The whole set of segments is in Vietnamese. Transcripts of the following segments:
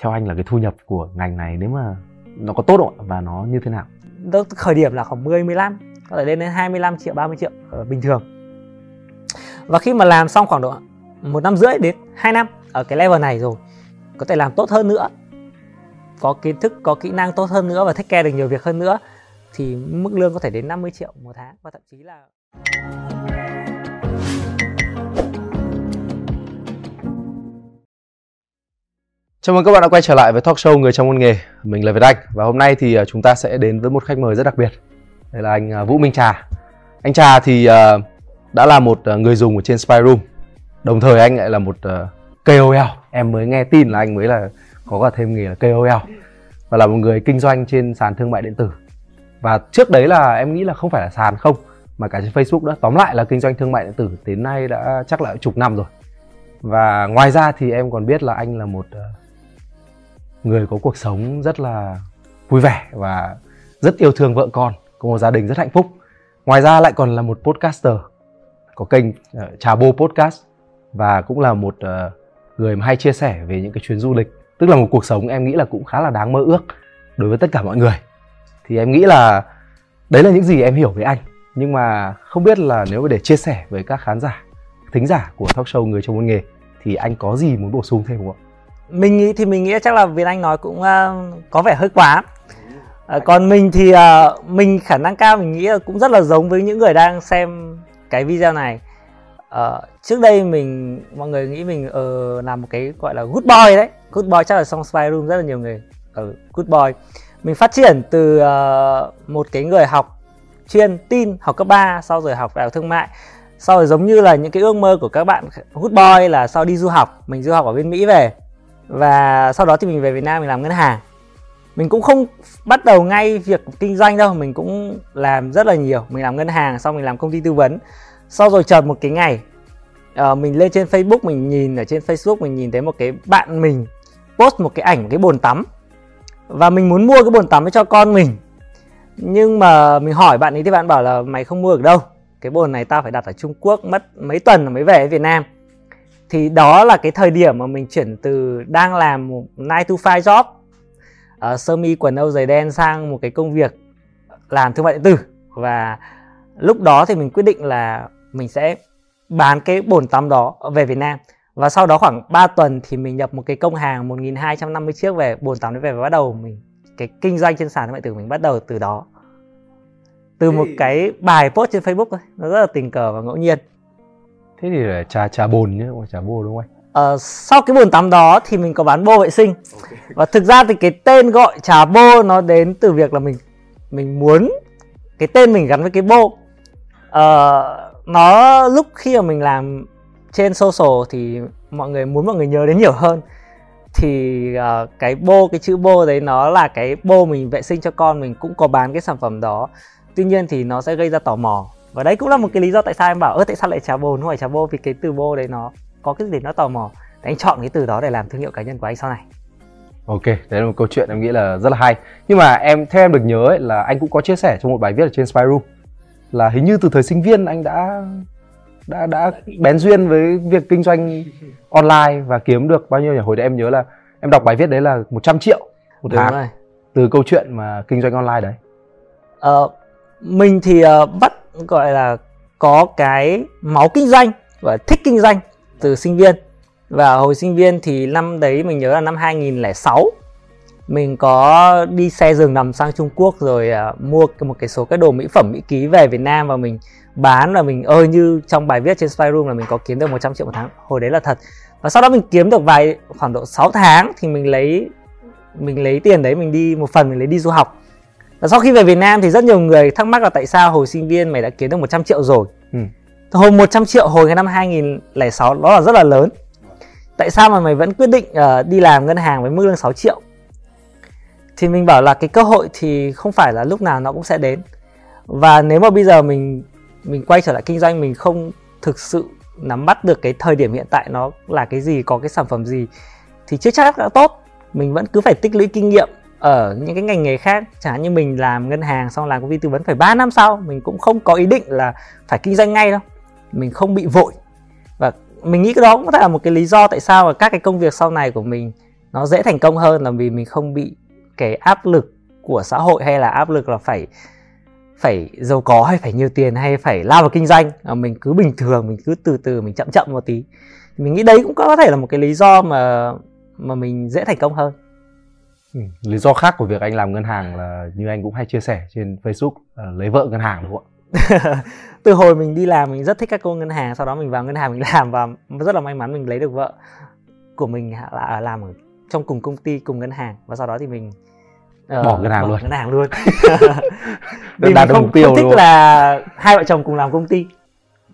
theo anh là cái thu nhập của ngành này nếu mà nó có tốt không và nó như thế nào? Đó, khởi điểm là khoảng 10 15 có thể lên đến 25 triệu 30 triệu ở bình thường. Và khi mà làm xong khoảng độ một năm rưỡi đến 2 năm ở cái level này rồi có thể làm tốt hơn nữa có kiến thức có kỹ năng tốt hơn nữa và take care được nhiều việc hơn nữa thì mức lương có thể đến 50 triệu một tháng và thậm chí là Chào mừng các bạn đã quay trở lại với talk show Người trong môn nghề. Mình là Việt Anh và hôm nay thì à, chúng ta sẽ đến với một khách mời rất đặc biệt. Đây là anh à, Vũ Minh Trà. Anh Trà thì à, đã là một người dùng ở trên Spyroom. Đồng thời anh lại là một KOL. Em mới nghe tin là anh mới là có cả thêm nghề là KOL và là một người kinh doanh trên sàn thương mại điện tử. Và trước đấy là em nghĩ là không phải là sàn không, mà cả trên Facebook đó. Tóm lại là kinh doanh thương mại điện tử đến nay đã chắc là chục năm rồi. Và ngoài ra thì em còn biết là anh là một người có cuộc sống rất là vui vẻ và rất yêu thương vợ con có một gia đình rất hạnh phúc. Ngoài ra lại còn là một podcaster có kênh uh, trà bô podcast và cũng là một uh, người mà hay chia sẻ về những cái chuyến du lịch. Tức là một cuộc sống em nghĩ là cũng khá là đáng mơ ước đối với tất cả mọi người. Thì em nghĩ là đấy là những gì em hiểu về anh. Nhưng mà không biết là nếu mà để chia sẻ với các khán giả thính giả của talk show người trong môn nghề thì anh có gì muốn bổ sung thêm không ạ? Mình nghĩ thì mình nghĩ chắc là Việt Anh nói cũng uh, có vẻ hơi quá. Uh, còn mình thì uh, mình khả năng cao mình nghĩ là cũng rất là giống với những người đang xem cái video này. Uh, trước đây mình mọi người nghĩ mình uh, làm một cái gọi là good boy đấy. Good boy chắc là song spy room rất là nhiều người ở uh, good boy. Mình phát triển từ uh, một cái người học chuyên tin học cấp 3 sau rồi học đại học thương mại. Sau rồi giống như là những cái ước mơ của các bạn good boy là sau đi du học mình du học ở bên Mỹ về và sau đó thì mình về Việt Nam mình làm ngân hàng. Mình cũng không bắt đầu ngay việc kinh doanh đâu mình cũng làm rất là nhiều. Mình làm ngân hàng sau mình làm công ty tư vấn. Sau rồi chợt một cái ngày uh, mình lên trên Facebook mình nhìn ở trên Facebook mình nhìn thấy một cái bạn mình post một cái ảnh một cái bồn tắm. Và mình muốn mua cái bồn tắm cho con mình. Nhưng mà mình hỏi bạn ấy thì bạn bảo là mày không mua được đâu. Cái bồn này tao phải đặt ở Trung Quốc mất mấy tuần mới về Việt Nam thì đó là cái thời điểm mà mình chuyển từ đang làm một 9 to 5 job uh, sơ mi quần âu giày đen sang một cái công việc làm thương mại điện tử. Và lúc đó thì mình quyết định là mình sẽ bán cái bồn tắm đó về Việt Nam. Và sau đó khoảng 3 tuần thì mình nhập một cái công hàng 1250 chiếc về bồn tắm đấy về và bắt đầu mình cái kinh doanh trên sàn thương mại điện tử mình bắt đầu từ đó. Từ một cái bài post trên Facebook thôi nó rất là tình cờ và ngẫu nhiên thế thì là trà trà bồn nhé trà bô đúng không anh? Ờ, sau cái bồn tắm đó thì mình có bán bô vệ sinh. Okay. và thực ra thì cái tên gọi trà bô nó đến từ việc là mình mình muốn cái tên mình gắn với cái bô. Ờ, nó lúc khi mà mình làm trên social thì mọi người muốn mọi người nhớ đến nhiều hơn. Thì uh, cái bô cái chữ bô đấy nó là cái bô mình vệ sinh cho con mình cũng có bán cái sản phẩm đó. Tuy nhiên thì nó sẽ gây ra tò mò và đấy cũng là một cái lý do tại sao em bảo ơ tại sao lại trà bồn không phải trà bô vì cái từ bô đấy nó có cái gì nó tò mò? Thì anh chọn cái từ đó để làm thương hiệu cá nhân của anh sau này. Ok đấy là một câu chuyện em nghĩ là rất là hay. Nhưng mà em theo em được nhớ ấy, là anh cũng có chia sẻ trong một bài viết ở trên Spyroom là hình như từ thời sinh viên anh đã đã đã bén duyên với việc kinh doanh online và kiếm được bao nhiêu nhỉ? Hồi đấy em nhớ là em đọc bài viết đấy là 100 triệu một Đúng tháng rồi. từ câu chuyện mà kinh doanh online đấy. Ờ, mình thì uh, bắt gọi là có cái máu kinh doanh và thích kinh doanh từ sinh viên. Và hồi sinh viên thì năm đấy mình nhớ là năm 2006 mình có đi xe giường nằm sang Trung Quốc rồi uh, mua một cái số cái đồ mỹ phẩm mỹ ký về Việt Nam và mình bán và mình ơi như trong bài viết trên Spyroom là mình có kiếm được 100 triệu một tháng. Hồi đấy là thật. Và sau đó mình kiếm được vài khoảng độ 6 tháng thì mình lấy mình lấy tiền đấy mình đi một phần mình lấy đi du học và sau khi về Việt Nam thì rất nhiều người thắc mắc là tại sao hồi sinh viên mày đã kiếm được 100 triệu rồi? Ừ. hồi 100 triệu hồi cái năm 2006 đó là rất là lớn. Tại sao mà mày vẫn quyết định uh, đi làm ngân hàng với mức lương 6 triệu? Thì mình bảo là cái cơ hội thì không phải là lúc nào nó cũng sẽ đến. Và nếu mà bây giờ mình mình quay trở lại kinh doanh mình không thực sự nắm bắt được cái thời điểm hiện tại nó là cái gì có cái sản phẩm gì thì chưa chắc đã tốt. Mình vẫn cứ phải tích lũy kinh nghiệm ở những cái ngành nghề khác, chẳng hạn như mình làm ngân hàng xong làm công ty tư vấn phải 3 năm sau, mình cũng không có ý định là phải kinh doanh ngay đâu. Mình không bị vội. Và mình nghĩ cái đó cũng có thể là một cái lý do tại sao mà các cái công việc sau này của mình nó dễ thành công hơn là vì mình không bị cái áp lực của xã hội hay là áp lực là phải phải giàu có hay phải nhiều tiền hay phải lao vào kinh doanh. Ờ, mình cứ bình thường, mình cứ từ từ, mình chậm chậm một tí. Mình nghĩ đấy cũng có thể là một cái lý do mà mà mình dễ thành công hơn ừ. lý do khác của việc anh làm ngân hàng là như anh cũng hay chia sẻ trên Facebook là lấy vợ ngân hàng đúng không ạ? Từ hồi mình đi làm mình rất thích các cô ngân hàng sau đó mình vào ngân hàng mình làm và rất là may mắn mình lấy được vợ của mình là làm ở trong cùng công ty cùng ngân hàng và sau đó thì mình uh, bỏ ngân hàng bỏ luôn. ngân hàng luôn. Vì mình không, tiêu không thích là hai vợ chồng cùng làm công ty.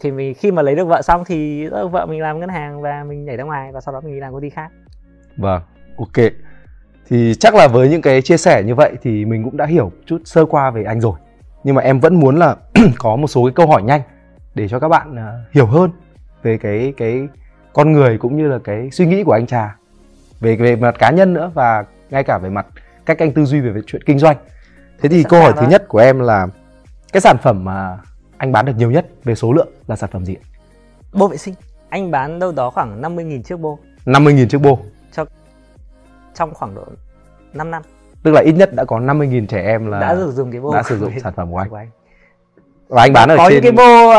Thì mình khi mà lấy được vợ xong thì vợ mình làm ngân hàng và mình nhảy ra ngoài và sau đó mình đi làm công ty khác. Vâng ok thì chắc là với những cái chia sẻ như vậy thì mình cũng đã hiểu chút sơ qua về anh rồi. Nhưng mà em vẫn muốn là có một số cái câu hỏi nhanh để cho các bạn uh, hiểu hơn về cái cái con người cũng như là cái suy nghĩ của anh trà. Về về mặt cá nhân nữa và ngay cả về mặt cách anh tư duy về chuyện kinh doanh. Thế thì câu hỏi thứ nhất của em là cái sản phẩm mà anh bán được nhiều nhất về số lượng là sản phẩm gì bô vệ sinh. Anh bán đâu đó khoảng 50.000 chiếc bô. 50.000 chiếc bô trong khoảng độ 5 năm. Tức là ít nhất đã có 50.000 trẻ em là đã sử dụng cái bô đã sử dụng sản phẩm của anh, của anh. và anh bán ở có trên những cái bô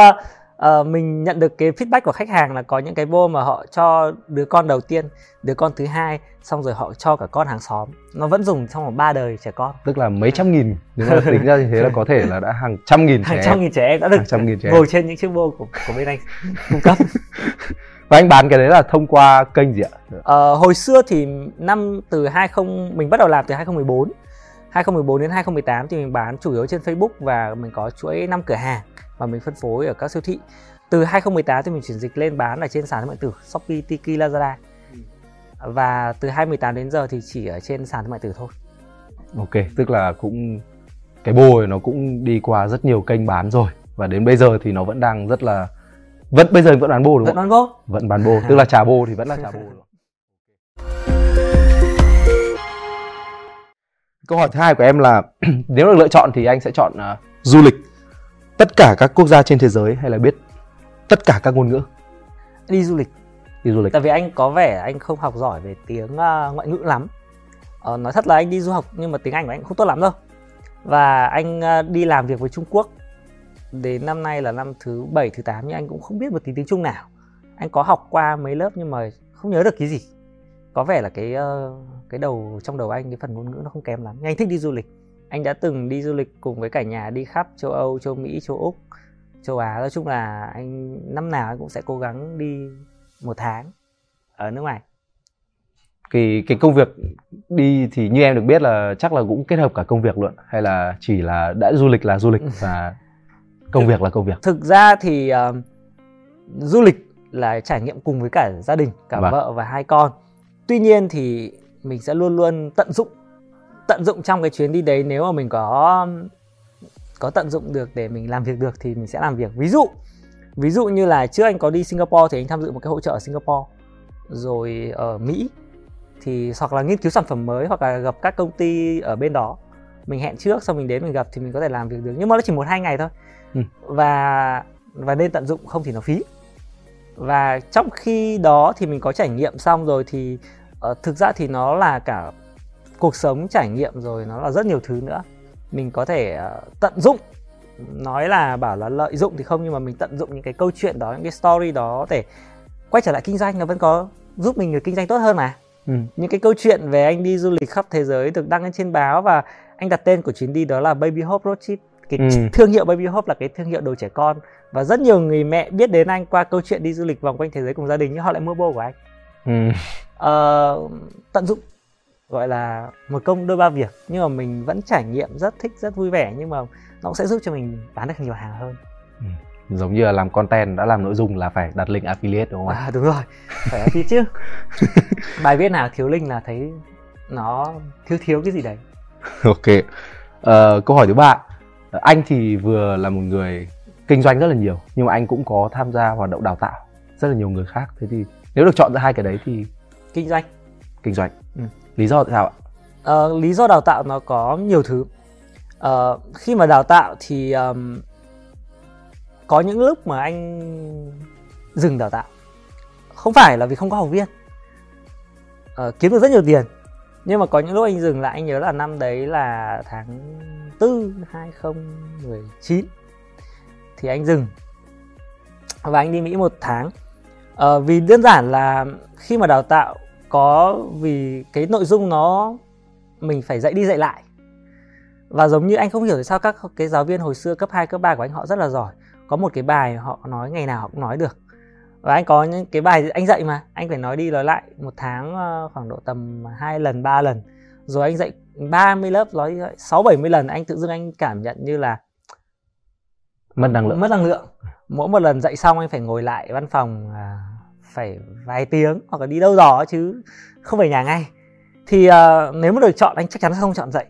uh, mình nhận được cái feedback của khách hàng là có những cái bô mà họ cho đứa con đầu tiên đứa con thứ hai xong rồi họ cho cả con hàng xóm. Nó vẫn dùng trong một ba đời trẻ con. Tức là mấy trăm nghìn nếu mà tính ra như thế là có thể là đã hàng trăm nghìn hàng trăm nghìn trẻ em đã được trăm nghìn trẻ ngồi trên những chiếc bô của, của bên anh cung cấp và anh bán cái đấy là thông qua kênh gì ạ? Ờ, hồi xưa thì năm từ 20 mình bắt đầu làm từ 2014 2014 đến 2018 thì mình bán chủ yếu trên Facebook và mình có chuỗi 5 cửa hàng và mình phân phối ở các siêu thị. Từ 2018 thì mình chuyển dịch lên bán ở trên sàn thương mại tử Shopee, Tiki, Lazada. Và từ 2018 đến giờ thì chỉ ở trên sàn thương mại tử thôi. Ok, tức là cũng cái bô nó cũng đi qua rất nhiều kênh bán rồi và đến bây giờ thì nó vẫn đang rất là vẫn bây giờ vẫn bán bô đúng vẫn không? Vẫn bán bô. Vẫn bán bô, tức là trà bô thì vẫn là trà bô. Câu hỏi thứ hai của em là nếu được lựa chọn thì anh sẽ chọn uh, du lịch tất cả các quốc gia trên thế giới hay là biết tất cả các ngôn ngữ? Đi du lịch. Đi du lịch. Tại vì anh có vẻ anh không học giỏi về tiếng uh, ngoại ngữ lắm. Ờ, nói thật là anh đi du học nhưng mà tiếng Anh của anh không tốt lắm đâu. Và anh uh, đi làm việc với Trung Quốc đến năm nay là năm thứ bảy thứ 8 nhưng anh cũng không biết một tí tiếng Trung nào. Anh có học qua mấy lớp nhưng mà không nhớ được cái gì. Có vẻ là cái uh, cái đầu trong đầu anh cái phần ngôn ngữ nó không kém lắm. Nhưng anh thích đi du lịch. Anh đã từng đi du lịch cùng với cả nhà đi khắp châu Âu, châu Mỹ, châu Úc, châu Á. Nói chung là anh năm nào anh cũng sẽ cố gắng đi một tháng ở nước ngoài. Cái cái công việc đi thì như em được biết là chắc là cũng kết hợp cả công việc luôn hay là chỉ là đã du lịch là du lịch và công việc là công việc. thực ra thì uh, du lịch là trải nghiệm cùng với cả gia đình cả vâng. vợ và hai con. Tuy nhiên thì mình sẽ luôn luôn tận dụng tận dụng trong cái chuyến đi đấy. Nếu mà mình có có tận dụng được để mình làm việc được thì mình sẽ làm việc. Ví dụ ví dụ như là trước anh có đi Singapore thì anh tham dự một cái hỗ trợ ở Singapore rồi ở Mỹ thì hoặc là nghiên cứu sản phẩm mới hoặc là gặp các công ty ở bên đó. Mình hẹn trước xong mình đến mình gặp thì mình có thể làm việc được. Nhưng mà nó chỉ một hai ngày thôi ừ. và và nên tận dụng không thì nó phí và trong khi đó thì mình có trải nghiệm xong rồi thì uh, thực ra thì nó là cả cuộc sống trải nghiệm rồi nó là rất nhiều thứ nữa mình có thể uh, tận dụng nói là bảo là lợi dụng thì không nhưng mà mình tận dụng những cái câu chuyện đó những cái story đó để quay trở lại kinh doanh nó vẫn có giúp mình được kinh doanh tốt hơn mà ừ. những cái câu chuyện về anh đi du lịch khắp thế giới được đăng lên trên báo và anh đặt tên của chuyến đi đó là Baby Hope Road Trip cái ừ. thương hiệu Baby Hope là cái thương hiệu đồ trẻ con. Và rất nhiều người mẹ biết đến anh qua câu chuyện đi du lịch vòng quanh thế giới cùng gia đình nhưng họ lại mua bô của anh. Ừ. uh, tận dụng gọi là một công đôi ba việc nhưng mà mình vẫn trải nghiệm rất thích rất vui vẻ nhưng mà nó cũng sẽ giúp cho mình bán được nhiều hàng hơn. Ừ. giống như là làm content đã làm nội dung là phải đặt link affiliate đúng không à, đúng rồi. Phải affiliate chứ. Bài viết nào thiếu link là thấy nó thiếu thiếu cái gì đấy. Ok. Uh, câu hỏi thứ ba anh thì vừa là một người kinh doanh rất là nhiều nhưng mà anh cũng có tham gia hoạt động đào tạo rất là nhiều người khác. Thế thì nếu được chọn ra hai cái đấy thì kinh doanh. Kinh doanh. Ừ. lý do tại sao ạ? Ờ, lý do đào tạo nó có nhiều thứ. Ờ, khi mà đào tạo thì um, có những lúc mà anh dừng đào tạo. Không phải là vì không có học viên. Uh, kiếm được rất nhiều tiền nhưng mà có những lúc anh dừng lại anh nhớ là năm đấy là tháng 4 2019 thì anh dừng. Và anh đi Mỹ một tháng. À, vì đơn giản là khi mà đào tạo có vì cái nội dung nó mình phải dạy đi dạy lại. Và giống như anh không hiểu tại sao các cái giáo viên hồi xưa cấp 2, cấp 3 của anh họ rất là giỏi. Có một cái bài họ nói ngày nào họ cũng nói được và anh có những cái bài anh dạy mà anh phải nói đi nói lại một tháng ờ, khoảng độ tầm hai lần ba lần. Rồi anh dạy 30 lớp nói sáu bảy mươi lần anh tự dưng anh cảm nhận như là mất năng lượng. Mất năng lượng. Mỗi một lần dạy xong anh phải ngồi lại văn phòng à, phải vài tiếng hoặc là đi đâu đó chứ không về nhà ngay. Thì à, nếu mà được chọn anh chắc chắn sẽ không chọn dạy.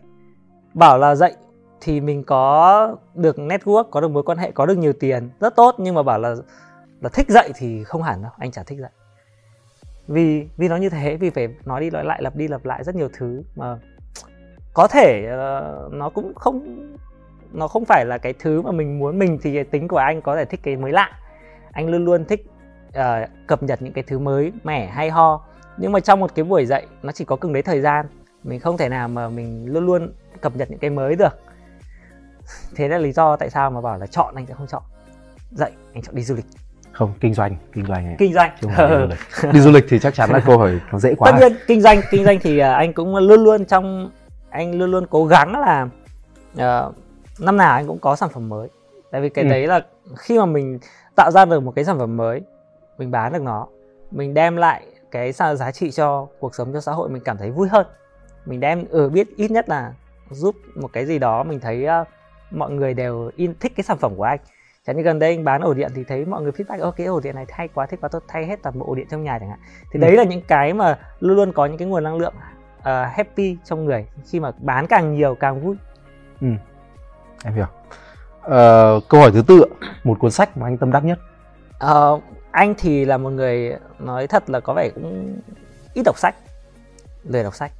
Bảo là dạy thì mình có được network có được mối quan hệ có được nhiều tiền rất tốt. Nhưng mà bảo là là thích dạy thì không hẳn đâu anh chả thích dạy vì vì nó như thế vì phải nói đi nói lại lặp đi lặp lại rất nhiều thứ mà có thể uh, nó cũng không nó không phải là cái thứ mà mình muốn. Mình thì tính của anh có thể thích cái mới lạ. Anh luôn luôn thích uh, cập nhật những cái thứ mới mẻ hay ho. Nhưng mà trong một cái buổi dạy nó chỉ có cứng đấy thời gian. Mình không thể nào mà mình luôn luôn cập nhật những cái mới được. Thế là lý do tại sao mà bảo là chọn anh sẽ không chọn. Dạy anh chọn đi du lịch không kinh doanh kinh doanh kinh doanh. Chứ không phải đi, du lịch. đi du lịch thì chắc chắn là câu hỏi nó dễ quá. Tất nhiên kinh doanh kinh doanh thì à, anh cũng luôn luôn trong anh luôn luôn cố gắng là uh, năm nào anh cũng có sản phẩm mới. Tại vì cái ừ. đấy là khi mà mình tạo ra được một cái sản phẩm mới mình bán được nó mình đem lại cái giá trị cho cuộc sống cho xã hội mình cảm thấy vui hơn. Mình đem ừ, biết ít nhất là giúp một cái gì đó mình thấy uh, mọi người đều in thích cái sản phẩm của anh chẳng như gần đây anh bán ổ điện thì thấy mọi người feedback ok ổ điện này hay quá thích quá tôi thay hết toàn bộ ổ điện trong nhà chẳng hạn. Thì ừ. đấy là những cái mà luôn luôn có những cái nguồn năng lượng uh, happy trong người khi mà bán càng nhiều càng vui. Ừ em hiểu. Uh, câu hỏi thứ tư một cuốn sách mà anh tâm đắc nhất. Uh, anh thì là một người nói thật là có vẻ cũng ít đọc sách lười đọc sách.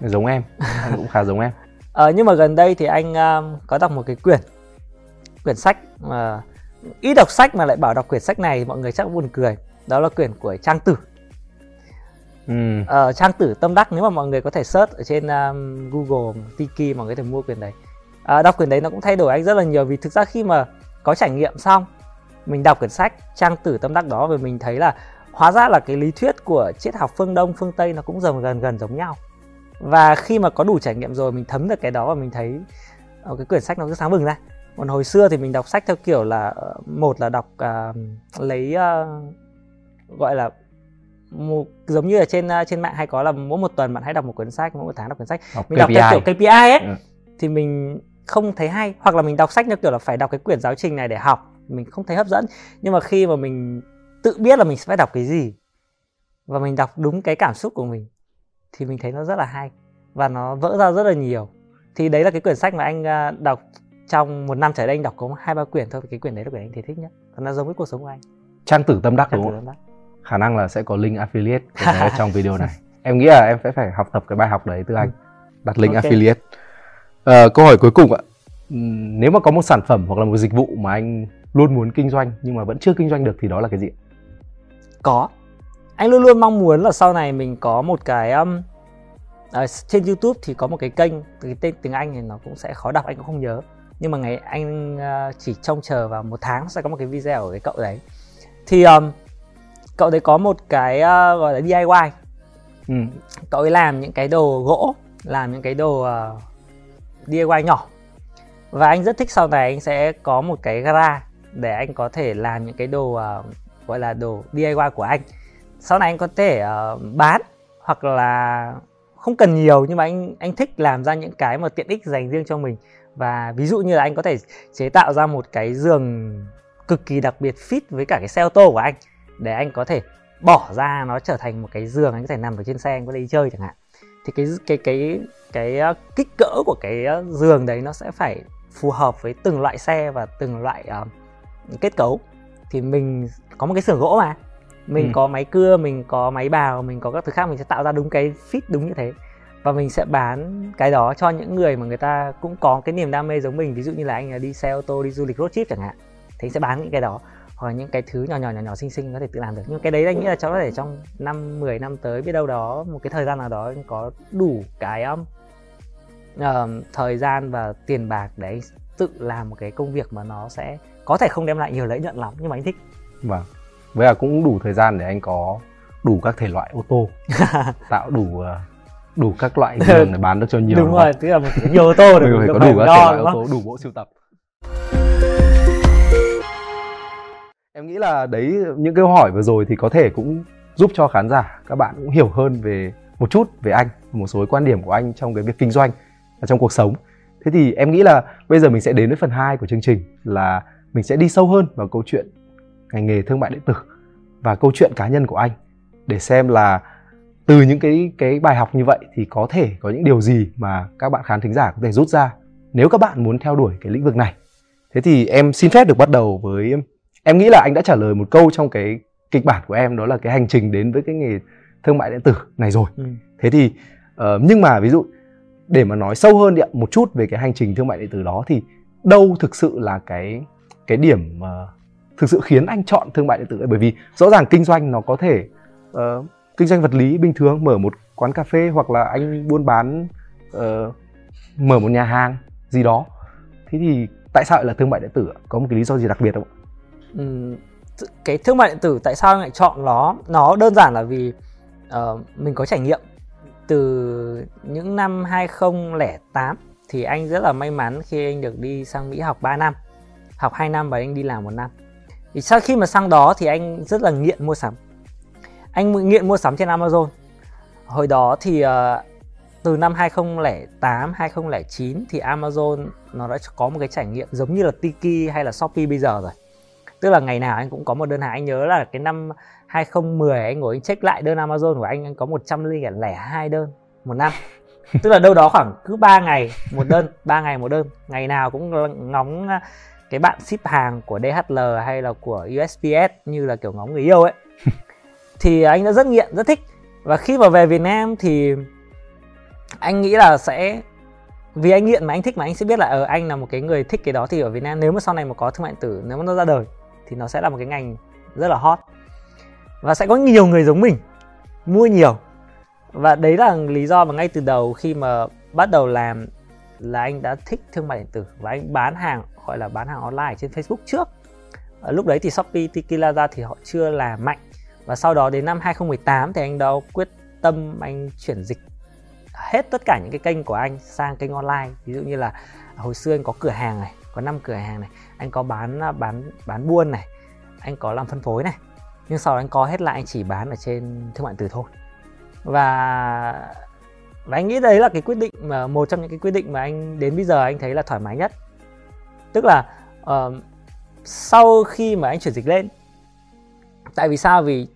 Giống em anh cũng khá giống em. Ờ, nhưng mà gần đây thì anh uh, có đọc một cái quyển quyển sách mà uh, ít đọc sách mà lại bảo đọc quyển sách này mọi người chắc buồn cười. Đó là quyển của trang tử. Ừ. uh, trang tử tâm đắc nếu mà mọi người có thể search ở trên um, google tiki mọi người có thể mua quyển đấy. Uh, đọc quyển đấy nó cũng thay đổi anh rất là nhiều vì thực ra khi mà có trải nghiệm xong mình đọc quyển sách trang tử tâm đắc đó và mình thấy là hóa ra là cái lý thuyết của triết học phương đông phương tây nó cũng dần gần gần giống nhau. Và khi mà có đủ trải nghiệm rồi mình thấm được cái đó và mình thấy uh, cái quyển sách nó cứ sáng bừng ra còn hồi xưa thì mình đọc sách theo kiểu là ờ, một là đọc uh, lấy uh, gọi là một, giống như là trên uh, trên mạng hay có là mỗi một tuần bạn hãy đọc một cuốn sách mỗi một tháng đọc cuốn sách học mình KPI. đọc theo kiểu KPI ấy ừ. thì mình không thấy hay hoặc là mình đọc sách theo kiểu là phải đọc cái quyển giáo trình này để học mình không thấy hấp dẫn nhưng mà khi mà mình tự biết là mình sẽ phải đọc cái gì và mình đọc đúng cái cảm xúc của mình thì mình thấy nó rất là hay và nó vỡ ra rất là nhiều thì đấy là cái quyển sách mà anh đọc trong một năm trở đây anh đọc có hai ba quyển thôi cái quyển đấy là quyển anh thấy thích nhất. Và nó giống với cuộc sống của anh. Trang tử tâm đắc đúng không? khả năng là sẽ có link affiliate trong video này. Em nghĩ là em sẽ phải học tập cái bài học đấy từ anh đặt link okay. affiliate. Uh, câu hỏi cuối cùng ạ. Nếu mà có một sản phẩm hoặc là một dịch vụ mà anh luôn muốn kinh doanh nhưng mà vẫn chưa kinh doanh được thì đó là cái gì có. Anh luôn luôn mong muốn là sau này mình có một cái um, ở trên YouTube thì có một cái kênh cái tên tiếng Anh thì nó cũng sẽ khó đọc anh cũng không nhớ nhưng mà ngày anh uh, chỉ trông chờ vào một tháng sẽ có một cái video của cái cậu đấy. Thì um, cậu đấy có một cái uh, gọi là DIY ừ. cậu ấy làm những cái đồ gỗ làm những cái đồ uh, DIY nhỏ. Và anh rất thích sau này anh sẽ có một cái gara để anh có thể làm những cái đồ uh, gọi là đồ DIY của anh. Sau này anh có thể uh, bán hoặc là không cần nhiều nhưng mà anh anh thích làm ra những cái mà tiện ích dành riêng cho mình và ví dụ như là anh có thể chế tạo ra một cái giường cực kỳ đặc biệt fit với cả cái xe ô tô của anh để anh có thể bỏ ra nó trở thành một cái giường anh có thể nằm ở trên xe anh có thể đi chơi chẳng hạn. Thì cái cái cái cái, cái kích cỡ của cái giường đấy nó sẽ phải phù hợp với từng loại xe và từng loại uh, kết cấu. Thì mình có một cái xưởng gỗ mà mình ừ. có máy cưa mình có máy bào mình có các thứ khác mình sẽ tạo ra đúng cái fit đúng như thế và mình sẽ bán cái đó cho những người mà người ta cũng có cái niềm đam mê giống mình. Ví dụ như là anh là đi xe ô tô đi du lịch road trip chẳng hạn. Thì anh sẽ bán những cái đó. Hoặc là những cái thứ nhỏ nhỏ nhỏ nhỏ xinh xinh có thể tự làm được. Nhưng cái đấy anh nghĩ là cháu có thể trong năm 10 năm tới biết đâu đó một cái thời gian nào đó anh có đủ cái um, uh, thời gian và tiền bạc để anh tự làm một cái công việc mà nó sẽ có thể không đem lại nhiều lợi nhuận lắm nhưng mà anh thích. Vâng. Với là cũng đủ thời gian để anh có đủ các thể loại ô tô. Tạo đủ ờ, đủ các loại giường để bán được cho nhiều đúng rồi tức là một nhiều ô tô để phải có đủ các loại ô tô đủ bộ sưu tập. Em nghĩ là đấy những câu hỏi vừa rồi thì có thể cũng giúp cho khán giả các bạn cũng hiểu hơn về một chút về anh một số quan điểm của anh trong cái việc kinh doanh và trong cuộc sống. Thế thì em nghĩ là bây giờ mình sẽ đến với phần 2 của chương trình là mình sẽ đi sâu hơn vào câu chuyện ngành nghề thương mại điện tử và câu chuyện cá nhân của anh để xem là từ những cái cái bài học như vậy thì có thể có những điều gì mà các bạn khán thính giả có thể rút ra nếu các bạn muốn theo đuổi cái lĩnh vực này? Thế thì em xin phép được bắt đầu với em nghĩ là anh đã trả lời một câu trong cái kịch bản của em đó là cái hành trình đến với cái nghề thương mại điện tử này rồi. Ừ. thế thì uh, nhưng mà ví dụ để mà nói sâu hơn một chút về cái hành trình thương mại điện tử đó thì đâu thực sự là cái cái điểm uh, thực sự khiến anh chọn thương mại điện tử? Bởi vì rõ ràng kinh doanh nó có thể uh, kinh doanh vật lý bình thường mở một quán cà phê hoặc là anh buôn bán uh, mở một nhà hàng gì đó. Thế thì tại sao lại là thương mại điện tử có một cái lý do gì đặc biệt không ừ, cái thương mại điện tử tại sao anh lại chọn nó? Nó đơn giản là vì uh, mình có trải nghiệm. Từ những năm 2008 thì anh rất là may mắn khi anh được đi sang Mỹ học 3 năm. Học 2 năm và anh đi làm một năm. Thì sau khi mà sang đó thì anh rất là nghiện mua sắm anh nghiện mua sắm trên Amazon. Hồi đó thì uh, từ năm 2008 2009 thì Amazon nó đã có một cái trải nghiệm giống như là Tiki hay là Shopee bây giờ rồi. Tức là ngày nào anh cũng có một đơn hàng. Anh nhớ là cái năm 2010 anh ngồi anh check lại đơn Amazon của anh anh có 102 đơn một năm. Tức là đâu đó khoảng cứ 3 ngày một đơn 3 ngày một đơn. Ngày nào cũng ngóng cái bạn ship hàng của DHL hay là của USPS như là kiểu ngóng người yêu ấy thì anh đã rất nghiện rất thích. Và khi mà về Việt Nam thì anh nghĩ là sẽ vì anh nghiện mà anh thích mà anh sẽ biết là ở anh là một cái người thích cái đó thì ở Việt Nam nếu mà sau này mà có thương mại điện tử nếu mà nó ra đời thì nó sẽ là một cái ngành rất là hot. Và sẽ có nhiều người giống mình mua nhiều. Và đấy là lý do mà ngay từ đầu khi mà bắt đầu làm là anh đã thích thương mại điện tử. Và anh bán hàng gọi là bán hàng online trên Facebook trước. Ở lúc đấy thì Shopee, Tiki, Lazada thì họ chưa là mạnh và sau đó đến năm 2018 thì anh đã quyết tâm anh chuyển dịch hết tất cả những cái kênh của anh sang kênh online. Ví dụ như là hồi xưa anh có cửa hàng này có 5 cửa hàng này anh có bán bán bán buôn này anh có làm phân phối này. Nhưng sau đó anh có hết lại anh chỉ bán ở trên thương mại từ thôi. Và và anh nghĩ đấy là cái quyết định mà một trong những cái quyết định mà anh đến bây giờ anh thấy là thoải mái nhất. Tức là uh, sau khi mà anh chuyển dịch lên tại vì sao? Vì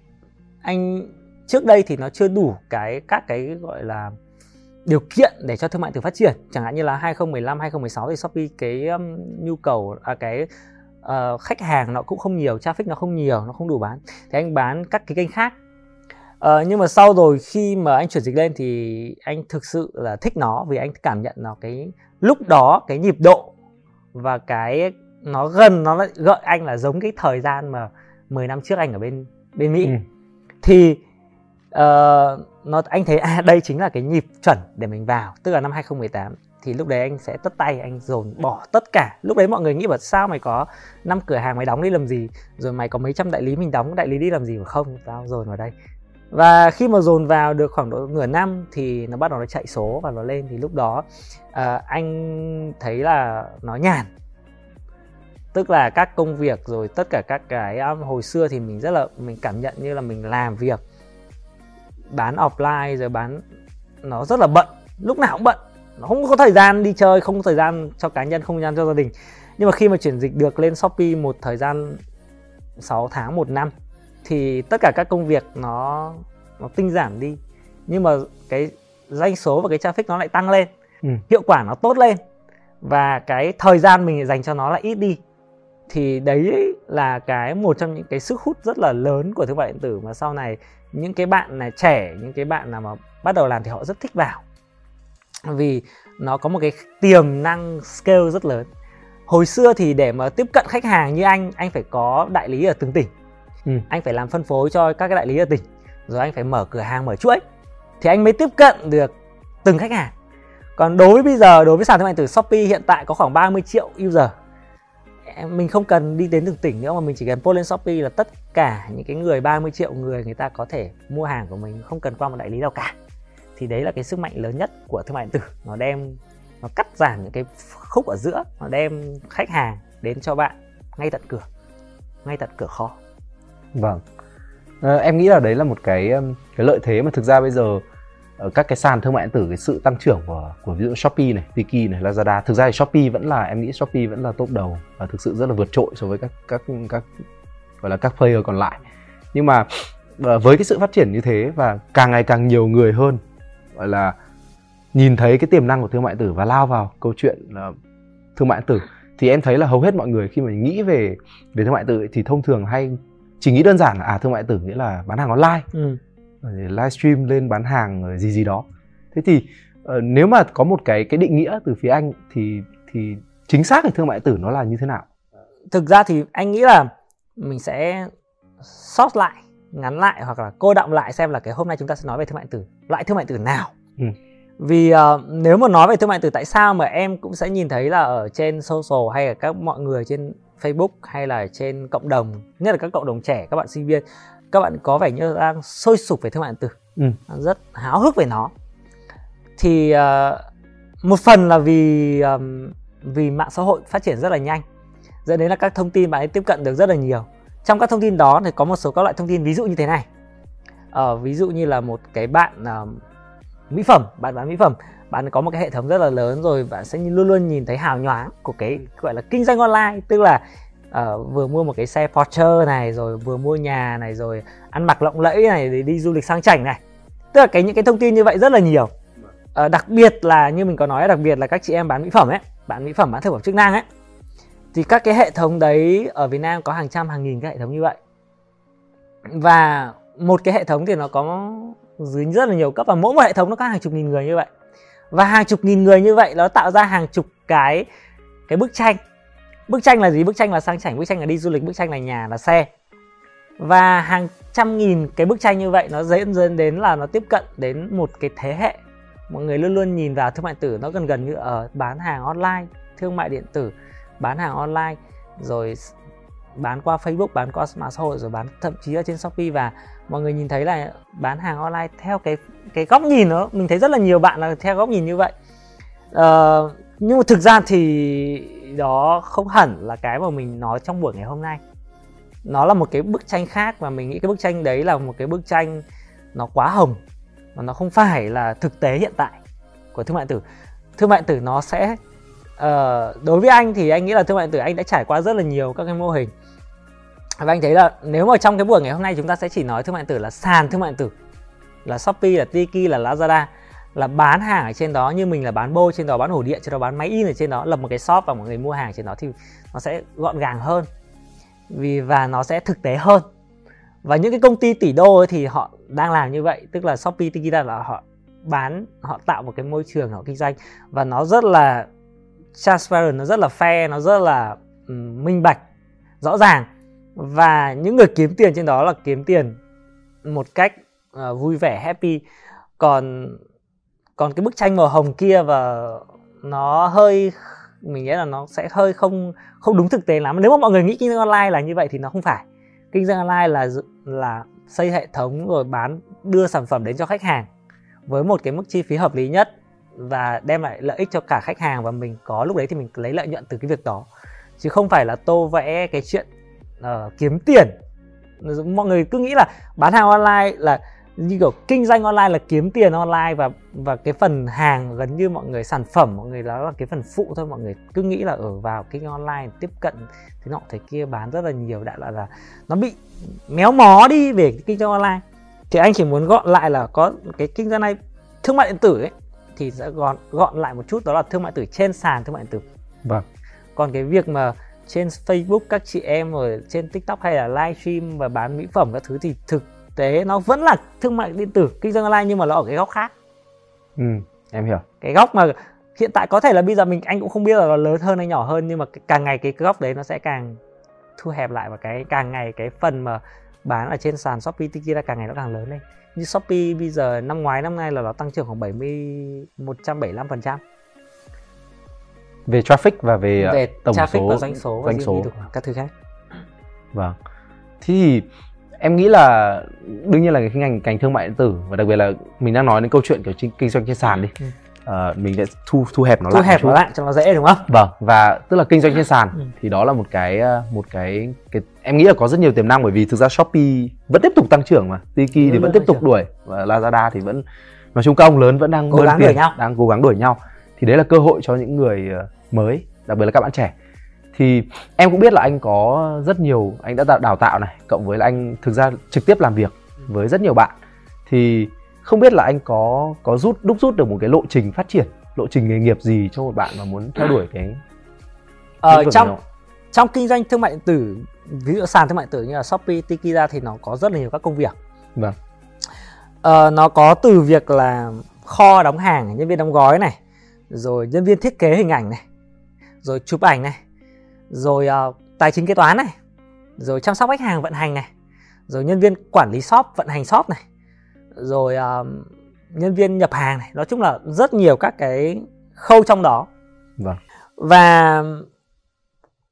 anh trước đây thì nó chưa đủ cái các cái gọi là điều kiện để cho thương mại tự phát triển. Chẳng hạn như là 2015 2016 thì Shopee cái um, nhu cầu à, cái uh, khách hàng nó cũng không nhiều traffic nó không nhiều nó không đủ bán. Thì anh bán các cái kênh khác. Uh, nhưng mà sau rồi khi mà anh chuyển dịch lên thì anh thực sự là thích nó vì anh cảm nhận nó cái lúc đó cái nhịp độ và cái nó gần nó lại gợi anh là giống cái thời gian mà 10 năm trước anh ở bên bên Mỹ. Ừ thì uh, nó anh thấy à đây chính là cái nhịp chuẩn để mình vào tức là năm 2018 thì lúc đấy anh sẽ tất tay anh dồn bỏ tất cả. Lúc đấy mọi người nghĩ bảo sao mày có năm cửa hàng mày đóng đi làm gì? Rồi mày có mấy trăm đại lý mình đóng đại lý đi làm gì mà không? Tao dồn vào đây. Và khi mà dồn vào được khoảng độ nửa năm thì nó bắt đầu nó chạy số và nó lên. Thì lúc đó uh, anh thấy là nó nhàn tức là các công việc rồi tất cả các cái um, hồi xưa thì mình rất là mình cảm nhận như là mình làm việc bán offline rồi bán nó rất là bận lúc nào cũng bận nó không có thời gian đi chơi không có thời gian cho cá nhân không gian cho gia đình. Nhưng mà khi mà chuyển dịch được lên shopee một thời gian 6 tháng một năm thì tất cả các công việc nó nó tinh giản đi. Nhưng mà cái doanh số và cái traffic nó lại tăng lên ừ. hiệu quả nó tốt lên và cái thời gian mình dành cho nó lại ít đi thì đấy là cái một trong những cái sức hút rất là lớn của thương mại điện tử mà sau này những cái bạn này trẻ những cái bạn nào mà bắt đầu làm thì họ rất thích vào. Vì nó có một cái tiềm năng scale rất lớn. Hồi xưa thì để mà tiếp cận khách hàng như anh anh phải có đại lý ở từng tỉnh. Ừ. anh phải làm phân phối cho các cái đại lý ở tỉnh rồi anh phải mở cửa hàng mở chuỗi. Thì anh mới tiếp cận được từng khách hàng. Còn đối với bây giờ đối với sàn thương mại điện tử Shopee hiện tại có khoảng 30 triệu user mình không cần đi đến từng tỉnh nữa mà mình chỉ cần post lên Shopee là tất cả những cái người 30 triệu người người ta có thể mua hàng của mình không cần qua một đại lý nào cả. Thì đấy là cái sức mạnh lớn nhất của thương mại điện tử. Nó đem nó cắt giảm những cái khúc ở giữa nó đem khách hàng đến cho bạn ngay tận cửa ngay tận cửa kho. Vâng. À, em nghĩ là đấy là một cái cái lợi thế mà thực ra bây giờ ở các cái sàn thương mại điện tử cái sự tăng trưởng của của ví dụ Shopee này, Tiki này, Lazada. Thực ra thì Shopee vẫn là em nghĩ Shopee vẫn là top đầu và thực sự rất là vượt trội so với các các các gọi là các player còn lại. Nhưng mà ờ, với cái sự phát triển như thế và càng ngày càng nhiều người hơn gọi là nhìn thấy cái tiềm năng của thương mại điện tử và lao vào câu chuyện là thương mại điện tử thì em thấy là hầu hết mọi người khi mà nghĩ về về thương mại điện tử thì thông thường hay chỉ nghĩ đơn giản là à thương mại điện tử nghĩa là bán hàng online. Ừ livestream lên bán hàng rồi gì gì đó. Thế thì uh, nếu mà có một cái cái định nghĩa từ phía anh thì thì chính xác thì thương mại tử nó là như thế nào? Thực ra thì anh nghĩ là mình sẽ sót lại ngắn lại hoặc là cô động lại xem là cái hôm nay chúng ta sẽ nói về thương mại tử loại thương mại tử nào. Ừ. Vì uh, nếu mà nói về thương mại tử tại sao mà em cũng sẽ nhìn thấy là ở trên social hay là các mọi người trên Facebook hay là trên cộng đồng nhất là các cộng đồng trẻ các bạn sinh viên các bạn có vẻ như đang sôi sục về thương mại điện tử. Ừ. rất háo hức về nó. Thì uh, một phần là vì um, vì mạng xã hội phát triển rất là nhanh dẫn đến là các thông tin bạn ấy tiếp cận được rất là nhiều. Trong các thông tin đó thì có một số các loại thông tin ví dụ như thế này. Uh, ví dụ như là một cái bạn uh, mỹ phẩm bạn bán mỹ phẩm bạn có một cái hệ thống rất là lớn rồi bạn sẽ luôn luôn nhìn thấy hào nhoáng của cái gọi là kinh doanh online tức là uh, vừa mua một cái xe Porsche này rồi vừa mua nhà này rồi ăn mặc lộng lẫy này để đi du lịch sang chảnh này. Tức là cái những cái thông tin như vậy rất là nhiều. Uh, đặc biệt là như mình có nói đặc biệt là các chị em bán mỹ phẩm ấy bán mỹ phẩm bán thực phẩm chức năng ấy thì các cái hệ thống đấy ở Việt Nam có hàng trăm hàng nghìn cái hệ thống như vậy. Và một cái hệ thống thì nó có dưới rất là nhiều cấp và mỗi một hệ thống nó có hàng chục nghìn người như vậy. Và hàng chục nghìn người như vậy nó tạo ra hàng chục cái cái bức tranh bức tranh là gì? Bức tranh là sang chảnh bức tranh là đi du lịch bức tranh là nhà là xe. Và hàng trăm nghìn cái bức tranh như vậy nó dễ dẫn đến là nó tiếp cận đến một cái thế hệ. Mọi người luôn luôn nhìn vào thương mại tử nó gần gần như ở bán hàng online thương mại điện tử bán hàng online rồi bán qua Facebook, bán qua mạng xã hội rồi bán thậm chí ở trên Shopee. Và mọi người nhìn thấy là bán hàng online theo cái cái góc nhìn đó mình thấy rất là nhiều bạn là theo góc nhìn như vậy. Uh, nhưng mà thực ra thì đó không hẳn là cái mà mình nói trong buổi ngày hôm nay. Nó là một cái bức tranh khác và mình nghĩ cái bức tranh đấy là một cái bức tranh nó quá hồng và nó không phải là thực tế hiện tại của thương mại tử. Thương mại tử nó sẽ uh, đối với anh thì anh nghĩ là thương mại tử anh đã trải qua rất là nhiều các cái mô hình. Và anh thấy là nếu mà trong cái buổi ngày hôm nay chúng ta sẽ chỉ nói thương mại tử là sàn thương mại tử là Shopee là Tiki là Lazada là bán hàng ở trên đó như mình là bán bô trên đó bán ổ điện trên đó bán máy in ở trên đó lập một cái shop và mọi người mua hàng trên đó thì nó sẽ gọn gàng hơn. Vì và nó sẽ thực tế hơn. Và những cái công ty tỷ đô ấy thì họ đang làm như vậy tức là Shopee Tiki là họ bán họ tạo một cái môi trường họ kinh doanh. Và nó rất là transparent nó rất là fair nó rất là um, minh bạch rõ ràng. Và những người kiếm tiền trên đó là kiếm tiền một cách uh, vui vẻ happy. Còn còn cái bức tranh màu hồng kia và nó hơi mình nghĩ là nó sẽ hơi không không đúng thực tế lắm. Nếu mà mọi người nghĩ kinh doanh online là như vậy thì nó không phải. Kinh doanh online là là xây hệ thống rồi bán đưa sản phẩm đến cho khách hàng với một cái mức chi phí hợp lý nhất và đem lại lợi ích cho cả khách hàng và mình có lúc đấy thì mình lấy lợi nhuận từ cái việc đó. Chứ không phải là tô vẽ cái chuyện uh, kiếm tiền. Mọi người cứ nghĩ là bán hàng online là như kiểu kinh doanh online là kiếm tiền online và và cái phần hàng gần như mọi người sản phẩm mọi người đó là cái phần phụ thôi. Mọi người cứ nghĩ là ở vào kinh online tiếp cận thế nọ thế kia bán rất là nhiều đại loại là nó bị méo mó đi về kinh doanh online. Thì anh chỉ muốn gọn lại là có cái kinh doanh này thương mại điện tử ấy thì sẽ gọn gọn lại một chút đó là thương mại tử trên sàn thương mại điện tử. Vâng. Còn cái việc mà trên Facebook các chị em rồi trên TikTok hay là livestream và bán mỹ phẩm các thứ thì thực tế nó vẫn là thương mại điện tử kinh doanh online nhưng mà nó ở cái góc khác. Ừ em hiểu. Cái góc mà hiện tại có thể là bây giờ mình anh cũng không biết là nó lớn hơn hay nhỏ hơn nhưng mà càng ngày cái góc đấy nó sẽ càng thu hẹp lại và cái càng ngày cái phần mà bán ở trên sàn Shopee Tiki ra càng ngày nó càng lớn lên. Như Shopee bây giờ năm ngoái năm nay là nó tăng trưởng khoảng 70 175 phần trăm. Về traffic và về, về tổng traffic số và doanh số doanh số. các thứ khác. Vâng. Thì em nghĩ là đương nhiên là cái ngành ngành thương mại điện tử và đặc biệt là mình đang nói đến câu chuyện kiểu kinh doanh trên sàn đi. Ừ. Ờ, mình sẽ thu thu hẹp nó thu lại hẹp nó lại cho nó dễ đúng không? Vâng và tức là kinh doanh trên sàn Ừ. thì đó là một cái ờ, một cái cái em nghĩ là có rất nhiều tiềm năng bởi vì thực ra shopee vẫn tiếp tục tăng trưởng mà. Tiki thì vẫn tiếp tục đuổi và lazada thì vẫn nói chung các ông lớn vẫn đang Cố gắng tiền, đuổi nhau. đang cố gắng đuổi nhau. Thì đấy là cơ hội cho những người ờ, mới đặc biệt là các bạn trẻ thì em cũng biết là anh có rất nhiều anh đã đào- tạo này cộng với là anh thực ra trực tiếp làm việc với rất nhiều bạn. Thì không biết là anh có có rút đúc rút được một cái lộ trình phát triển lộ trình nghề nghiệp gì cho một bạn mà muốn theo đuổi cái ờ, trong không? trong kinh doanh thương mại điện tử ví dụ sàn thương mại điện tử như là Shopee, Tiki ra thì nó có rất là nhiều các công việc. Vâng. Ờ, nó có từ việc là kho đóng hàng nhân viên đóng gói này rồi nhân viên thiết kế hình ảnh này rồi chụp ảnh này rồi ờ, tài chính kế toán này. Rồi chăm sóc khách hàng vận hành này. Rồi nhân viên quản lý shop vận hành shop này. Rồi ờ, nhân viên nhập hàng này. Nói chung là rất nhiều các cái khâu trong đó. Vâng. Và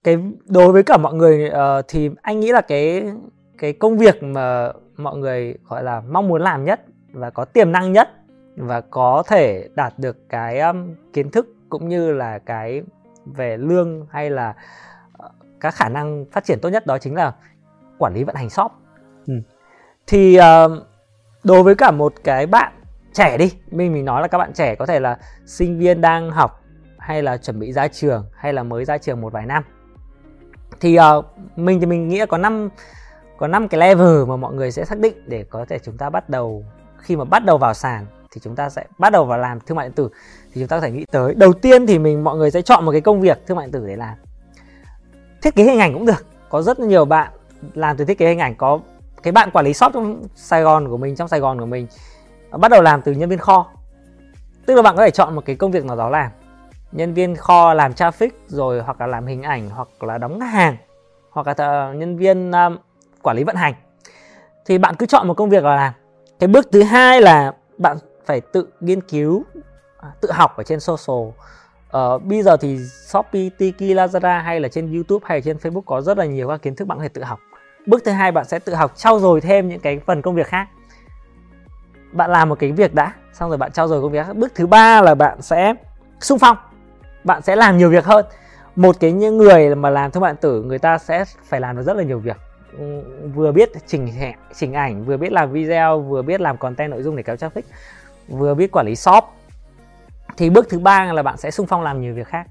cái đối với cả mọi người ờ, thì anh nghĩ là cái cái công việc mà mọi người gọi là mong muốn làm nhất và có tiềm năng nhất và có thể đạt được cái um, kiến thức cũng như là cái về lương hay là các khả năng phát triển tốt nhất đó chính là quản lý vận hành shop. Ừ. thì ờ, đối với cả một cái bạn trẻ đi mình mình nói là các bạn trẻ có thể là sinh viên đang học hay là chuẩn bị ra trường hay là mới ra trường một vài năm. Thì ờ, mình thì mình nghĩ là có năm có năm cái level mà mọi người sẽ xác định để có thể chúng ta bắt đầu khi mà bắt đầu vào sàn thì chúng ta sẽ bắt đầu vào làm thương mại điện tử. Thì chúng ta có thể nghĩ tới đầu tiên thì mình mọi người sẽ chọn một cái công việc thương mại điện tử để làm thiết kế hình ảnh cũng được. Có rất nhiều bạn làm từ thiết kế hình ảnh. Có cái bạn quản lý shop trong Sài Gòn của mình trong Sài Gòn của mình ờ, bắt đầu làm từ nhân viên kho. Tức là bạn có thể chọn một cái công việc nào đó làm. Nhân viên kho làm traffic rồi hoặc là làm hình ảnh hoặc là đóng hàng hoặc là ờ, nhân viên um, quản lý vận hành. Thì bạn cứ chọn một công việc là làm. Cái bước thứ hai là bạn phải tự nghiên cứu à, tự học ở trên social. Ờ, bây giờ thì Shopee, Tiki, Lazada hay là trên YouTube hay trên Facebook có rất là nhiều các kiến thức bạn có thể tự học. Bước thứ hai bạn sẽ tự học trau dồi thêm những cái phần công việc khác. Bạn làm một cái việc đã, xong rồi bạn trau dồi công việc khác. Bước thứ ba là bạn sẽ xung phong. Bạn sẽ làm nhiều việc hơn. Một cái những người mà làm thương mại tử người ta sẽ phải làm được rất là nhiều việc. Ừ, vừa biết chỉnh hẹ- chỉnh ảnh, vừa biết làm video, vừa biết làm content nội dung để kéo traffic, vừa biết quản lý shop, thì bước thứ ba là bạn sẽ sung phong làm nhiều việc khác.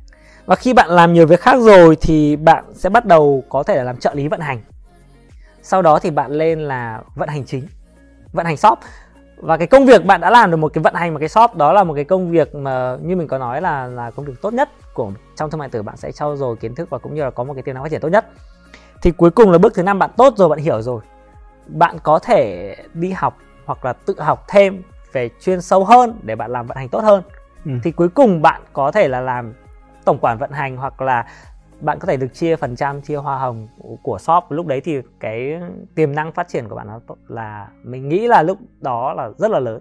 Và khi bạn làm nhiều việc khác rồi thì bạn sẽ bắt đầu có thể là làm trợ lý vận hành. Sau đó thì bạn lên là vận hành chính, vận hành shop. Và cái công việc bạn đã làm được một cái vận hành, một cái shop, đó là một cái công việc mà như mình có nói là là công việc tốt nhất của trong thương mại tử. Bạn sẽ trau dồi kiến thức và cũng như là có một cái tiềm năng phát triển tốt nhất. Thì cuối cùng là bước thứ năm, bạn tốt rồi, bạn hiểu rồi. Bạn có thể đi học hoặc là tự học thêm về chuyên sâu hơn để bạn làm vận hành tốt hơn. Ừ. thì cuối cùng bạn có thể là làm tổng quản vận hành hoặc là bạn có thể được chia phần trăm, chia hoa hồng của shop. Lúc đấy thì cái tiềm năng phát triển của bạn nó là, mình nghĩ là lúc đó là rất là lớn.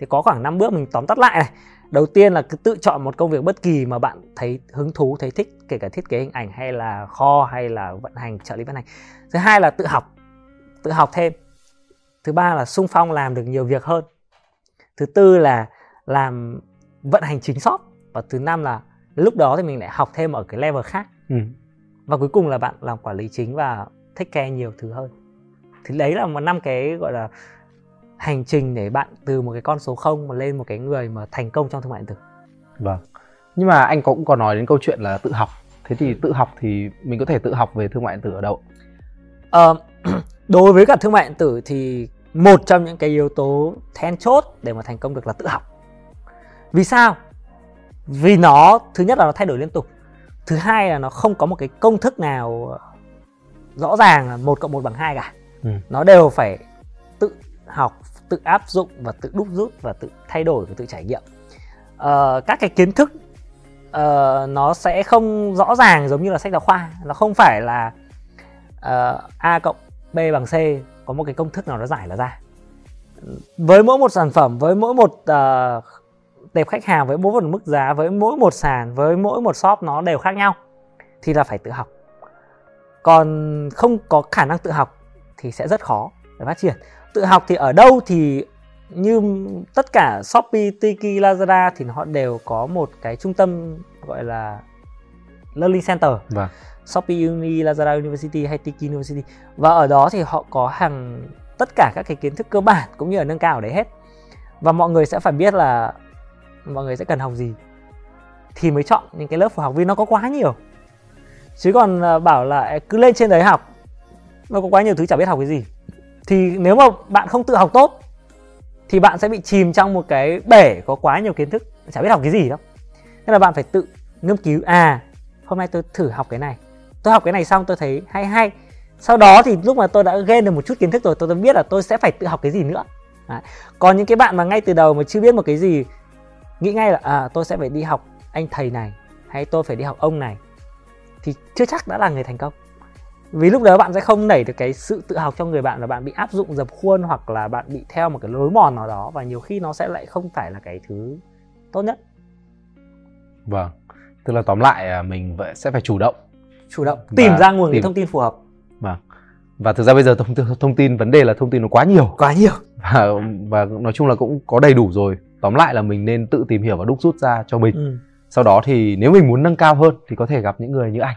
Thì có khoảng 5 bước mình tóm tắt lại này. Đầu tiên là cứ tự chọn một công việc bất kỳ mà bạn thấy hứng thú, thấy thích, kể cả thiết kế hình ảnh hay là kho hay là vận hành, trợ lý vận hành. Thứ hai là tự học tự học thêm. Thứ ba là sung phong làm được nhiều việc hơn. Thứ tư là làm vận hành chính shop và thứ năm là lúc đó thì mình lại học thêm ở cái level khác Ừ. và cuối cùng là bạn làm quản lý chính và take care nhiều thứ hơn thì đấy là một năm cái gọi là hành trình để bạn từ một cái con số không mà lên một cái người mà thành công trong thương mại điện tử Vâng. Nhưng mà anh cũng có nói đến câu chuyện là tự học. Thế thì tự học thì mình có thể tự học về thương mại điện tử ở đâu? Ờ, đối với cả thương mại điện tử thì một trong những cái yếu tố then chốt để mà thành công được là tự học vì sao? Vì nó thứ nhất là nó thay đổi liên tục. Thứ hai là nó không có một cái công thức nào rõ ràng là một cộng một bằng hai cả. Ừ. nó đều phải tự học tự áp dụng và tự đúc rút và tự thay đổi và tự trải nghiệm. Uh, các cái kiến thức uh, nó sẽ không rõ ràng giống như là sách giáo khoa. Nó không phải là uh, a cộng b bằng c có một cái công thức nào nó giải là ra. Với mỗi một sản phẩm với mỗi một uh, tệp khách hàng với mỗi một mức giá với mỗi một sàn với mỗi một shop nó đều khác nhau thì là phải tự học còn không có khả năng tự học thì sẽ rất khó để phát triển tự học thì ở đâu thì như tất cả Shopee, Tiki, Lazada thì họ đều có một cái trung tâm gọi là learning center. Vâng. Shopee Uni, Lazada University hay Tiki University và ở đó thì họ có hàng tất cả các cái kiến thức cơ bản cũng như là nâng cao ở đấy hết. Và mọi người sẽ phải biết là mọi người sẽ cần học gì thì mới chọn những cái lớp phù học vì nó có quá nhiều. Chứ còn à, bảo là cứ lên trên đấy học, nó có quá nhiều thứ chả biết học cái gì. Thì nếu mà bạn không tự học tốt, thì bạn sẽ bị chìm trong một cái bể có quá nhiều kiến thức, chả biết học cái gì đâu nên là bạn phải tự nghiên cứu à hôm nay tôi thử học cái này tôi học cái này xong tôi thấy hay hay sau đó thì lúc mà tôi đã ghen được một chút kiến thức rồi, tôi đã biết là tôi sẽ phải tự học cái gì nữa Đấy. còn những cái bạn mà ngay từ đầu mà chưa biết một cái gì nghĩ ngay là à tôi sẽ phải đi học anh thầy này hay tôi phải đi học ông này thì chưa chắc đã là người thành công. Vì lúc đó bạn sẽ không nảy được cái sự tự học trong người bạn và bạn bị áp dụng dập khuôn hoặc là bạn bị theo một cái lối mòn nào đó và nhiều khi nó sẽ lại không phải là cái thứ tốt nhất. Vâng tức là tóm lại à, mình sẽ phải chủ động. Chủ động tìm ra nguồn tìm... thông tin phù hợp. Vâng và thực ra bây giờ thông, thông tin vấn đề là thông tin nó quá nhiều. Quá nhiều. Và và nói chung là cũng có đầy đủ rồi tóm lại là mình nên tự tìm hiểu và đúc rút ra cho mình. Ừ. sau đó thì nếu mình muốn nâng cao hơn thì có thể gặp những người như anh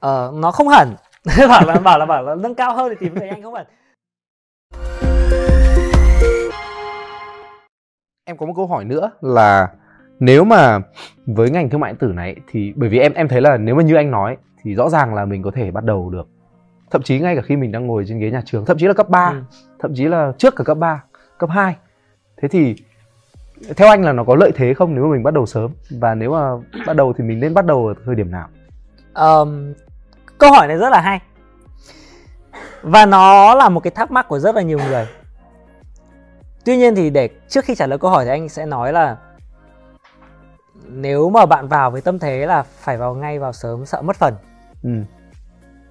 ờ nó không hẳn. Bảo là bảo là bảo là nâng cao hơn thì tìm thấy anh không phải em có một câu hỏi nữa là nếu mà với ngành thương mại điện tử này thì bởi vì em em thấy là nếu mà như anh nói thì rõ ràng là mình có thể bắt đầu được. Thậm chí ngay cả khi mình đang ngồi trên ghế nhà trường thậm chí là cấp 3 ừ. thậm chí là trước cả cấp 3 cấp 2 thế thì theo anh là nó có lợi thế không nếu mà mình bắt đầu sớm? Và nếu mà bắt đầu thì mình nên bắt đầu ở thời điểm nào? Um, câu hỏi này rất là hay. Và nó là một cái thắc mắc của rất là nhiều người. Tuy nhiên thì để trước khi trả lời câu hỏi thì anh sẽ nói là nếu mà bạn vào với tâm thế là phải vào ngay vào sớm sợ mất phần ừ.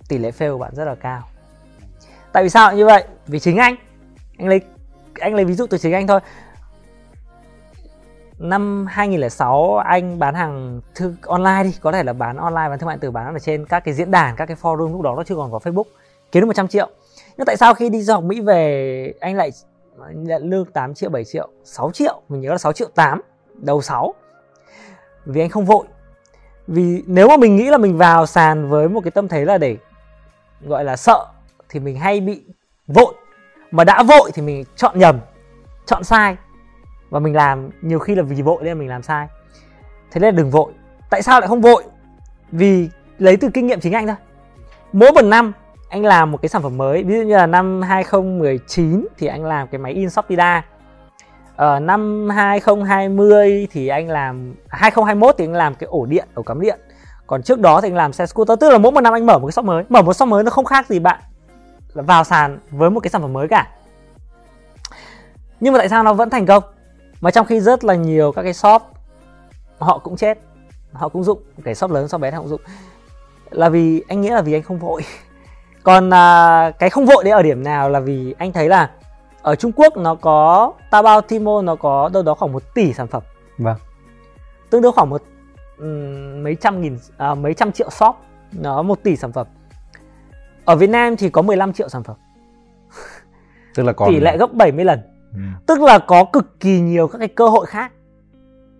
tỷ lệ fail của bạn rất là cao. Tại vì sao như vậy? Vì chính anh. Anh lấy anh lấy ví dụ từ chính anh thôi năm 2006 anh bán hàng thư, online đi. Có thể là bán online, bán thương mại điện tử, bán ở trên các cái diễn đàn, các cái forum, lúc đó nó chưa còn có Facebook. Kiếm được 100 triệu. Nhưng tại sao khi đi du học Mỹ về, anh lại nhận lương 8 triệu 7 triệu 6 triệu? Mình nhớ là 6 triệu 8 đầu 6 vì anh không vội. Vì nếu mà mình nghĩ là mình vào sàn với một cái tâm thế là để, gọi là sợ, thì mình hay bị vội. Mà đã vội thì mình chọn nhầm, chọn sai và mình làm nhiều khi là vì vội nên mình làm sai. Thế nên là đừng vội. Tại sao lại không vội? Vì lấy từ kinh nghiệm chính anh thôi. Mỗi một năm anh làm một cái sản phẩm mới. Ví dụ như là năm 2019 thì anh làm cái máy in Shopida ở ờ, năm 2020 thì anh làm à, 2021 thì anh làm cái ổ điện ổ cắm điện. Còn trước đó thì anh làm xe scooter. Tức là mỗi một năm anh mở một cái shop mới. Mở một shop mới nó không khác gì bạn vào sàn với một cái sản phẩm mới cả. Nhưng mà tại sao nó vẫn thành công? Mà trong khi rất là nhiều các cái shop họ cũng chết họ cũng dụng cái shop lớn shop bé họ cũng dụng. Là vì anh nghĩ là vì anh không vội. Còn à, cái không vội đấy ở điểm nào là vì anh thấy là ở Trung Quốc nó có Taobao Tmall nó có đâu đó khoảng một tỷ sản phẩm. Vâng. Tương đương khoảng một um, mấy trăm nghìn à, mấy trăm triệu shop nó một tỷ sản phẩm. Ở Việt Nam thì có 15 triệu sản phẩm. Tức là còn tỷ lệ gấp 70 lần Ừ. tức là có cực kỳ nhiều các cái cơ hội khác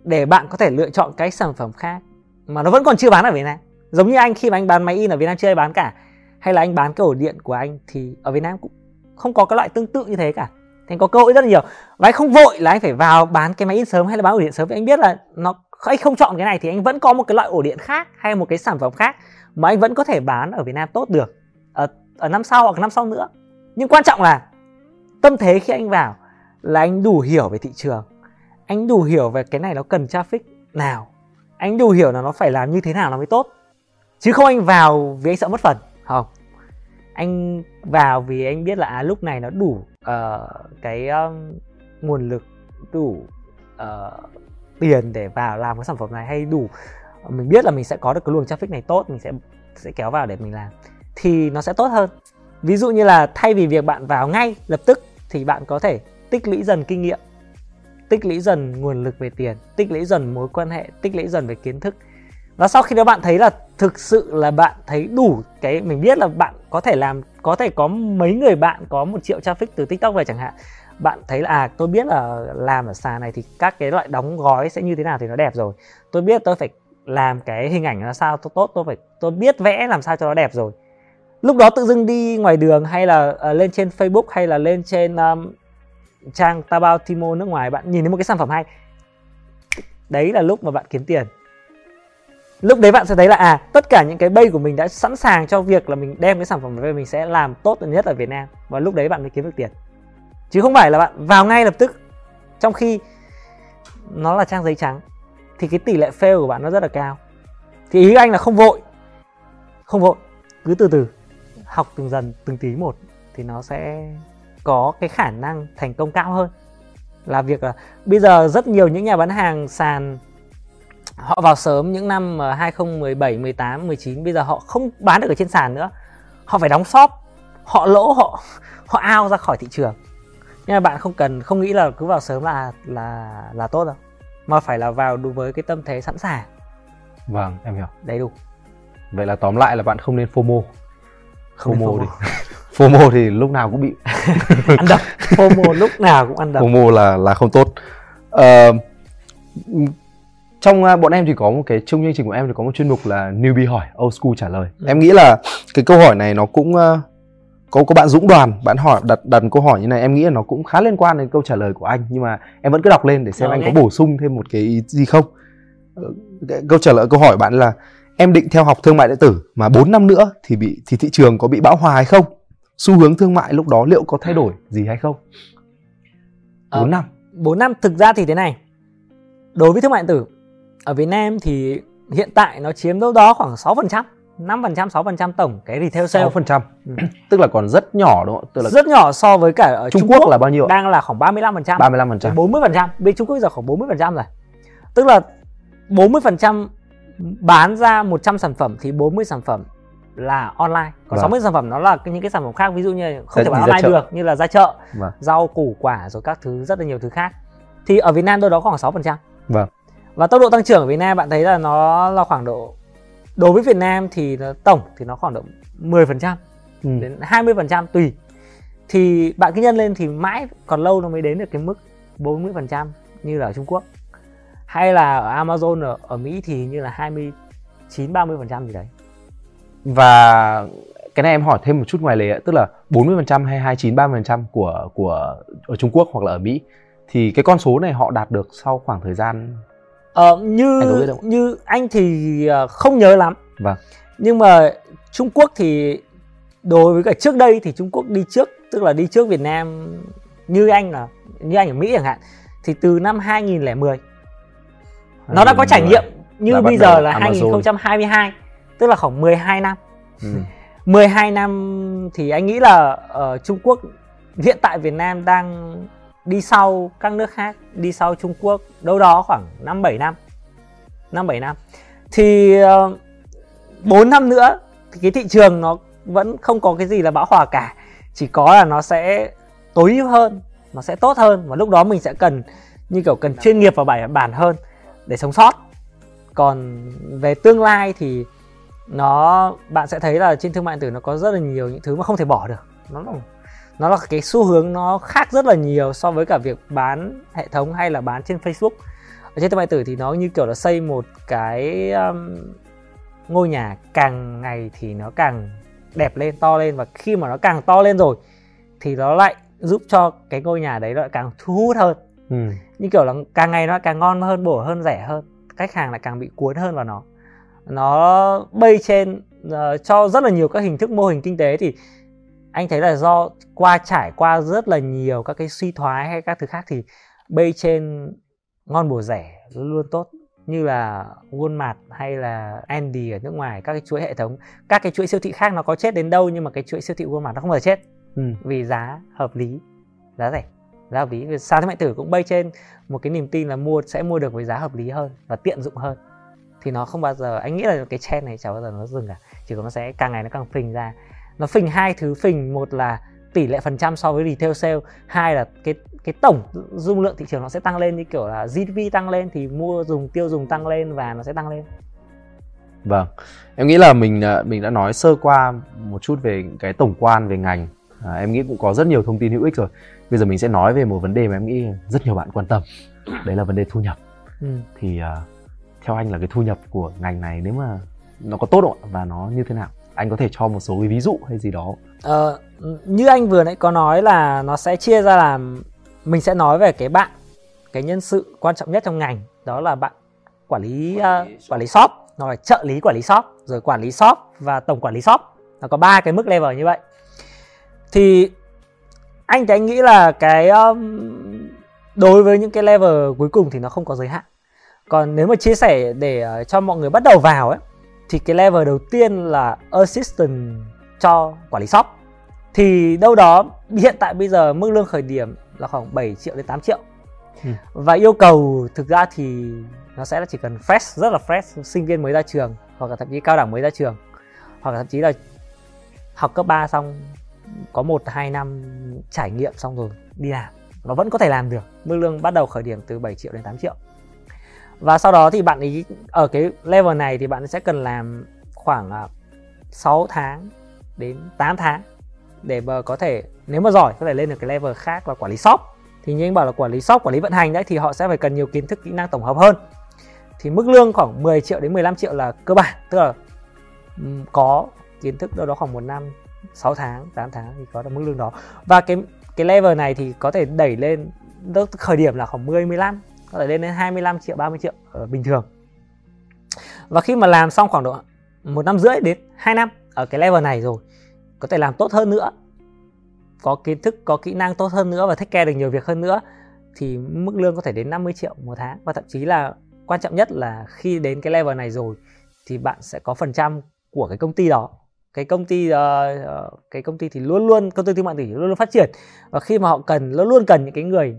để bạn có thể lựa chọn cái sản phẩm khác mà nó vẫn còn chưa bán ở Việt Nam. Giống như anh khi mà anh bán máy in ở Việt Nam chưa ai bán cả hay là anh bán cái ổ điện của anh thì ở Việt Nam cũng không có cái loại tương tự như thế cả. Thì anh có cơ hội rất là nhiều. Và anh không vội là anh phải vào bán cái máy in sớm hay là bán ổ điện sớm. Vì anh biết là nó anh không chọn cái này thì anh vẫn có một cái loại ổ điện khác hay một cái sản phẩm khác mà anh vẫn có thể bán ở Việt Nam tốt được ở, ở năm sau hoặc năm sau nữa. Nhưng quan trọng là tâm thế khi anh vào là anh đủ hiểu về thị trường. Anh đủ hiểu về cái này nó cần traffic nào. Anh đủ hiểu là nó phải làm như thế nào nó mới tốt. Chứ không anh vào vì anh sợ mất phần không? Anh vào vì anh biết là à, lúc này nó đủ uh, cái um, nguồn lực đủ uh, tiền để vào làm cái sản phẩm này hay đủ mình biết là mình sẽ có được cái luồng traffic này tốt mình sẽ sẽ kéo vào để mình làm thì nó sẽ tốt hơn. Ví dụ như là thay vì việc bạn vào ngay lập tức thì bạn có thể tích lũy dần kinh nghiệm tích lũy dần nguồn lực về tiền tích lũy dần mối quan hệ tích lũy dần về kiến thức. Và sau khi đó bạn thấy là thực sự là bạn thấy đủ cái mình biết là bạn có thể làm có thể có mấy người bạn có một triệu traffic từ tiktok về chẳng hạn bạn thấy là à tôi biết là làm ở sàn này thì các cái loại đóng gói sẽ như thế nào thì nó đẹp rồi. Tôi biết tôi phải làm cái hình ảnh là sao tôi tốt tôi phải tôi biết vẽ làm sao cho nó đẹp rồi. Lúc đó tự dưng đi ngoài đường hay là uh, lên trên facebook hay là lên trên um, trang Taobao Timo nước ngoài, bạn nhìn thấy một cái sản phẩm hay. Đấy là lúc mà bạn kiếm tiền. Lúc đấy bạn sẽ thấy là à tất cả những cái bay của mình đã sẵn sàng cho việc là mình đem cái sản phẩm về mình sẽ làm tốt nhất ở Việt Nam. Và lúc đấy bạn mới kiếm được tiền. Chứ không phải là bạn vào ngay lập tức, trong khi nó là trang giấy trắng, thì cái tỷ lệ fail của bạn nó rất là cao. Thì ý anh là không vội. Không vội. Cứ từ từ. Học từng dần, từng tí một, thì nó sẽ có cái khả năng thành công cao hơn là việc là bây giờ rất nhiều những nhà bán hàng sàn họ vào sớm những năm 2017, 18, 19 bây giờ họ không bán được ở trên sàn nữa. Họ phải đóng shop, họ lỗ họ họ ao ra khỏi thị trường. Nhưng mà bạn không cần không nghĩ là cứ vào sớm là là là tốt đâu. Mà phải là vào đối với cái tâm thế sẵn sàng. Vâng, em hiểu. Đầy đủ. Vậy là tóm lại là bạn không nên FOMO. Không FOMO FOMO. thì FOMO thì lúc nào cũng bị ăn đập. FOMO lúc nào cũng ăn đập. FOMO là là không tốt. Ờ, trong uh, bọn em thì có một cái trong chương trình của em thì có một chuyên mục là newbie hỏi old school trả lời Ừ. em nghĩ là cái câu hỏi này nó cũng uh, có có bạn Dũng Đoàn bạn hỏi đặt đặt câu hỏi như này em nghĩ là nó cũng khá liên quan đến câu trả lời của anh nhưng mà em vẫn cứ đọc lên để xem Rồi, anh có bổ sung thêm một cái ý gì không Ờ, câu trả lời câu hỏi bạn là em định theo học thương mại điện tử mà 4 năm nữa thì bị thì thị trường có bị bão hòa hay không xu hướng thương mại lúc đó liệu có thay đổi gì hay không? Ờ, 4 năm. 4 năm thực ra thì thế này. Đối với thương mại điện tử ở Việt Nam thì hiện tại nó chiếm đâu đó khoảng 6% 5% 6% tổng cái retail sale. 6% Ừ. tức là còn rất nhỏ đúng không? Tức là rất nhỏ so với cả ở Trung, Trung, Quốc, là bao nhiêu đang là khoảng 35% 35%. 40% bên Trung Quốc giờ khoảng 40% rồi. Tức là 40% bán ra 100 sản phẩm thì 40 sản phẩm là online còn Vâng. 60 sản phẩm nó là những cái sản phẩm khác ví dụ như không thể bán online được như là ra chợ Vâng. rau củ quả rồi các thứ rất là nhiều thứ khác thì ở Việt Nam đâu đó khoảng 6% Vâng. và tốc độ tăng trưởng ở Việt Nam bạn thấy là nó là khoảng độ đối với Việt Nam thì nó tổng thì nó khoảng độ 10% Ừ. đến 20% tùy thì bạn cứ nhân lên thì mãi còn lâu nó mới đến được cái mức 40% như là ở Trung Quốc hay là ở Amazon ở, ở Mỹ thì như là 29 30% gì đấy Và cái này em hỏi thêm một chút ngoài lề tức là 40% hay 29 30% của của ở Trung Quốc hoặc là ở Mỹ thì cái con số này họ đạt được sau khoảng thời gian Ờ, như Anh như anh thì ờ, không nhớ lắm Vâng. nhưng mà Trung Quốc thì đối với cả trước đây thì Trung Quốc đi trước tức là đi trước Việt Nam như anh là như anh ở Mỹ chẳng hạn thì từ năm 2010 nó đã có trải nghiệm như bây giờ là Amazon. 2022 tức là khoảng 12 năm Ừ. 12 năm thì anh nghĩ là ở Trung Quốc hiện tại Việt Nam đang đi sau các nước khác, đi sau Trung Quốc đâu đó khoảng 5 7 năm. 5 7 năm. Thì uh, 4 năm nữa thì cái thị trường nó vẫn không có cái gì là bão hòa cả. Chỉ có là nó sẽ tối ưu hơn, nó sẽ tốt hơn và lúc đó mình sẽ cần như kiểu cần chuyên nghiệp và bài bản hơn để sống sót. Còn về tương lai thì nó bạn sẽ thấy là trên thương mại điện tử nó có rất là nhiều những thứ mà không thể bỏ được. Nó là nó là cái xu hướng nó khác rất là nhiều so với cả việc bán hệ thống hay là bán trên Facebook. Ở trên thương mại điện tử thì nó như kiểu là xây một cái um, ngôi nhà càng ngày thì nó càng đẹp lên to lên và khi mà nó càng to lên rồi thì nó lại giúp cho cái ngôi nhà đấy nó lại càng thu hút hơn. Ừ. như kiểu là càng ngày nó càng ngon hơn bổ hơn rẻ hơn khách hàng lại càng bị cuốn hơn vào nó nó bay trên ờ, cho rất là nhiều các hình thức mô hình kinh tế thì anh thấy là do qua trải qua rất là nhiều các cái suy thoái hay các thứ khác thì bay trên ngon bổ rẻ luôn luôn tốt như là Walmart hay là Andy ở nước ngoài các cái chuỗi hệ thống. Các cái chuỗi siêu thị khác nó có chết đến đâu nhưng mà cái chuỗi siêu thị Walmart nó không bao giờ chết. Ừ. vì giá hợp lý giá rẻ giá hợp lý. Sàn thương mại tử cũng bay trên một cái niềm tin là mua sẽ mua được với giá hợp lý hơn và tiện dụng hơn thì nó không bao giờ anh nghĩ là cái trend này chả bao giờ nó dừng cả. Chỉ có nó sẽ càng ngày nó càng phình ra. Nó phình hai thứ phình một là tỷ lệ phần trăm so với retail sale hai là cái cái tổng dung lượng thị trường nó sẽ tăng lên như kiểu là GDP tăng lên thì mua dùng tiêu dùng tăng lên và nó sẽ tăng lên. Vâng. Em nghĩ là mình à, mình đã nói sơ qua một chút về cái tổng quan về ngành. À, em nghĩ cũng có rất nhiều thông tin hữu ích rồi. Bây giờ mình sẽ nói về một vấn đề mà em nghĩ rất nhiều bạn quan tâm. Đấy là vấn đề thu nhập. Ừ. thì uh, theo anh là cái thu nhập của ngành này nếu mà nó có tốt không và nó như thế nào? Anh có thể cho một số cái ví dụ hay gì đó ờ, như anh vừa nãy có nói là nó sẽ chia ra làm mình sẽ nói về cái bạn cái nhân sự quan trọng nhất trong ngành đó là bạn quản lý uh, quản lý shop rồi trợ lý quản lý shop rồi quản lý shop và tổng quản lý shop. Nó có ba cái mức level như vậy. Thì anh thì anh nghĩ là cái um, đối với những cái level cuối cùng thì nó không có giới hạn còn nếu mà chia sẻ để uh, cho mọi người bắt đầu vào ấy thì cái level đầu tiên là assistant cho quản lý shop. Thì đâu đó hiện tại bây giờ mức lương khởi điểm là khoảng 7 triệu đến 8 triệu. Ừ. và yêu cầu thực ra thì nó sẽ là chỉ cần fresh rất là fresh sinh viên mới ra trường hoặc là thậm chí cao đẳng mới ra trường hoặc là thậm chí là học cấp 3 xong có một hai năm trải nghiệm xong rồi đi làm. Nó vẫn có thể làm được. Mức lương bắt đầu khởi điểm từ 7 triệu đến 8 triệu và sau đó thì bạn ý, ở cái level này thì bạn sẽ cần làm khoảng à, 6 tháng đến 8 tháng để mà có thể, nếu mà giỏi, có thể lên được cái level khác là quản lý shop. Thì như anh bảo là quản lý shop, quản lý vận hành đấy, thì họ sẽ phải cần nhiều kiến thức kỹ năng tổng hợp hơn. Thì mức lương khoảng 10 triệu đến 15 triệu là cơ bản, tức là có kiến thức đâu đó khoảng một năm 6 tháng 8 tháng thì có được mức lương đó. Và cái cái level này thì có thể đẩy lên khởi điểm là khoảng 10 15 có thể lên đến 25 triệu 30 triệu ở bình thường. Và khi mà làm xong khoảng độ một năm rưỡi đến 2 năm ở cái level này rồi có thể làm tốt hơn nữa có kiến thức có kỹ năng tốt hơn nữa và thích care được nhiều việc hơn nữa thì mức lương có thể đến 50 triệu một tháng. Và thậm chí là quan trọng nhất là khi đến cái level này rồi thì bạn sẽ có phần trăm của cái công ty đó. Cái công ty uh, cái công ty thì luôn luôn công ty thương mại điện tử luôn luôn phát triển. Và khi mà họ cần luôn luôn cần những cái người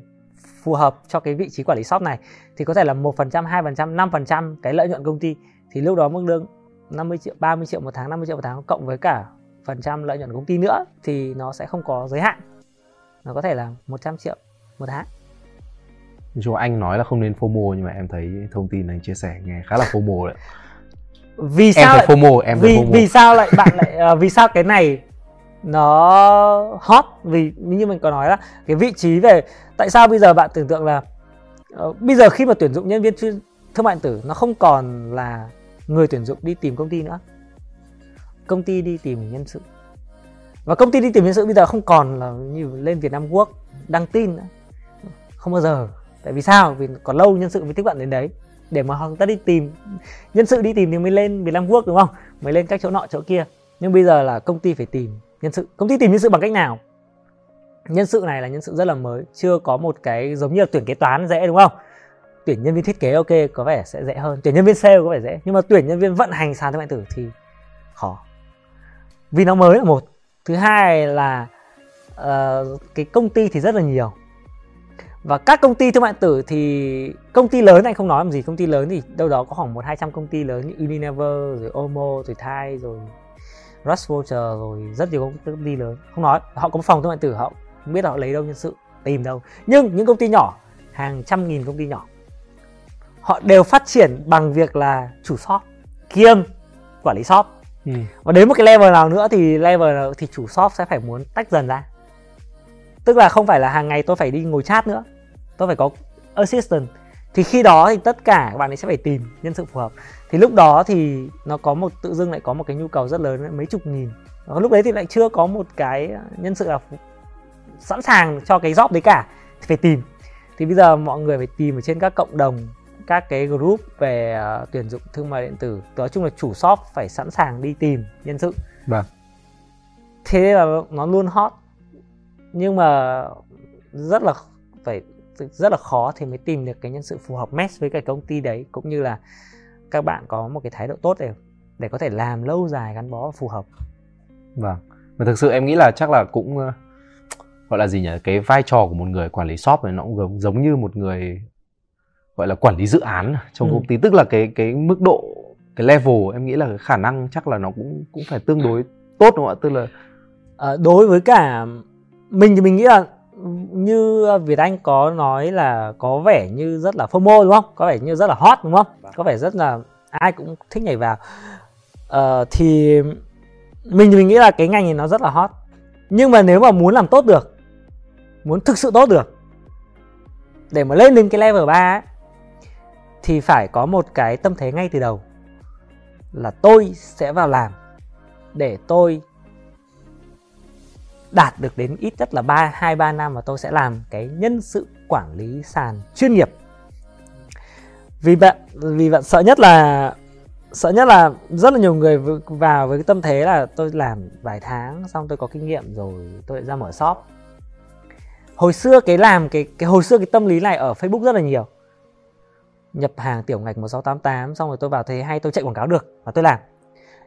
phù hợp cho cái vị trí quản lý shop này thì có thể là một phần trăm hai phần trăm năm phần trăm cái lợi nhuận công ty thì lúc đó mức lương 50 triệu 30 triệu một tháng 50 triệu một tháng cộng với cả phần trăm lợi nhuận công ty nữa thì nó sẽ không có giới hạn. Nó có thể là 100 triệu một tháng. Chú anh nói là không nên FOMO nhưng mà em thấy thông tin anh chia sẻ nghe khá là FOMO đấy. Vì sao em lại FOMO em vì FOMO. vì sao lại bạn lại uh, vì sao cái này nó hot vì như mình có nói là cái vị trí về tại sao bây giờ bạn tưởng tượng là uh, bây giờ khi mà tuyển dụng nhân viên thương mại điện tử nó không còn là người tuyển dụng đi tìm công ty nữa. Công ty đi tìm nhân sự. Và công ty đi tìm nhân sự bây giờ không còn là như lên Việt Nam Quốc đăng tin nữa. Không bao giờ. Tại vì sao? Vì còn lâu nhân sự mới tiếp cận đến đấy. Để mà họ ta đi tìm nhân sự đi tìm thì mới lên Việt Nam Quốc đúng không? Mới lên các chỗ nọ chỗ kia. Nhưng bây giờ là công ty phải tìm nhân sự. Công ty tìm nhân sự bằng cách nào? Nhân sự này là nhân sự rất là mới chưa có một cái giống như là tuyển kế toán dễ đúng không? Tuyển nhân viên thiết kế ok có vẻ sẽ dễ hơn. Tuyển nhân viên sale có vẻ dễ nhưng mà tuyển nhân viên vận hành sàn thương mại tử thì khó. Vì nó mới là một. Thứ hai là uh, cái công ty thì rất là nhiều. Và các công ty thương mại tử thì công ty lớn anh không nói làm gì. Công ty lớn thì đâu đó có khoảng một hai trăm công ty lớn như Unilever rồi Omo rồi Thai rồi Rushwater rồi rất nhiều công ty lớn. Không nói họ có một phòng thương mại tử họ không biết họ lấy đâu nhân sự tìm đâu. Nhưng những công ty nhỏ hàng trăm nghìn công ty nhỏ họ đều phát triển bằng việc là chủ shop kiêm quản lý shop. Ừ. và đến một cái level nào nữa thì level nào thì chủ shop sẽ phải muốn tách dần ra. Tức là không phải là hàng ngày tôi phải đi ngồi chat nữa. Tôi phải có assistant thì khi đó thì tất cả các bạn ấy sẽ phải tìm nhân sự phù hợp. Thì lúc đó thì nó có một tự dưng lại có một cái nhu cầu rất lớn mấy chục nghìn. Lúc đấy thì lại chưa có một cái nhân sự là sẵn sàng cho cái job đấy cả. Thì phải tìm. Thì bây giờ mọi người phải tìm ở trên các cộng đồng các cái group về uh, tuyển dụng thương mại điện tử. Nói chung là chủ shop phải sẵn sàng đi tìm nhân sự. Vâng. Thế là nó luôn hot. Nhưng mà rất là phải rất là khó thì mới tìm được cái nhân sự phù hợp match với cái công ty đấy cũng như là các bạn có một cái thái độ tốt để để có thể làm lâu dài gắn bó phù hợp. Vâng. Và thực sự em nghĩ là chắc là cũng ờ, gọi là gì nhỉ? Cái vai trò của một người quản lý shop này nó cũng giống như một người gọi là quản lý dự án trong ừ. công ty. Tức là cái cái mức độ cái level em nghĩ là cái khả năng chắc là nó cũng cũng phải tương đối tốt đúng không ạ? Tức là à, đối với cả mình thì mình nghĩ là như Việt Anh có nói là có vẻ như rất là FOMO đúng không? Có vẻ như rất là hot đúng không? Vâng. Có vẻ rất là ai cũng thích nhảy vào. Uh, thì mình mình nghĩ là cái ngành này nó rất là hot. Nhưng mà nếu mà muốn làm tốt được, muốn thực sự tốt được để mà lên đến cái level 3 ấy, thì phải có một cái tâm thế ngay từ đầu là tôi sẽ vào làm để tôi đạt được đến ít nhất là 3 2 3 năm và tôi sẽ làm cái nhân sự quản lý sàn chuyên nghiệp. Vì bạn vì bạn sợ nhất là, sợ nhất là rất là nhiều người vào với cái tâm thế là tôi làm vài tháng xong tôi có kinh nghiệm rồi tôi lại ra mở shop. Hồi xưa cái làm cái cái hồi xưa cái tâm lý này ở Facebook rất là nhiều. Nhập hàng tiểu ngạch 1688 xong rồi tôi vào thế hay tôi chạy quảng cáo được và tôi làm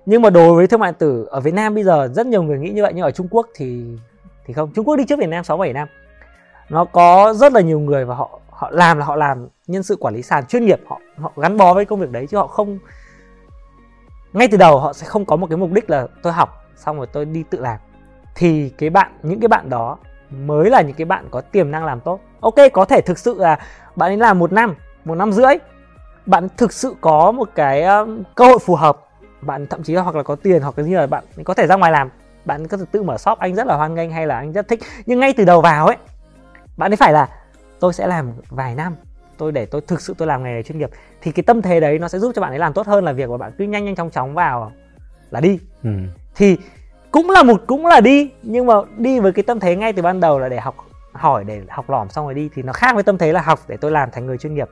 nhưng mà đối với thương mại điện tử ở Việt Nam bây giờ rất nhiều người nghĩ như vậy nhưng ở Trung Quốc thì thì không. Trung Quốc đi trước Việt Nam 6 7 năm. Nó có rất là nhiều người và họ họ làm là họ làm nhân sự quản lý sàn chuyên nghiệp. Họ họ gắn bó với công việc đấy chứ họ không ngay từ đầu họ sẽ không có một cái mục đích là tôi học xong rồi tôi đi tự làm. Thì cái bạn những cái bạn đó mới là những cái bạn có tiềm năng làm tốt. Ok có thể thực sự là bạn ấy làm một năm một năm rưỡi. Bạn thực sự có một cái um, cơ hội phù hợp bạn thậm chí là hoặc là có tiền hoặc là như là bạn có thể ra ngoài làm. Bạn có thể tự mở shop anh rất là hoan nghênh hay là anh rất thích. Nhưng ngay từ đầu vào ấy bạn ấy phải là tôi sẽ làm vài năm tôi để tôi thực sự tôi làm nghề này chuyên nghiệp. Thì cái tâm thế đấy nó sẽ giúp cho bạn ấy làm tốt hơn là việc mà bạn cứ nhanh nhanh chóng chóng vào là đi. Ừ. thì cũng là một cũng là đi nhưng mà đi với cái tâm thế ngay từ ban đầu là để học hỏi để học lỏm xong rồi đi. Thì nó khác với tâm thế là học để tôi làm thành người chuyên nghiệp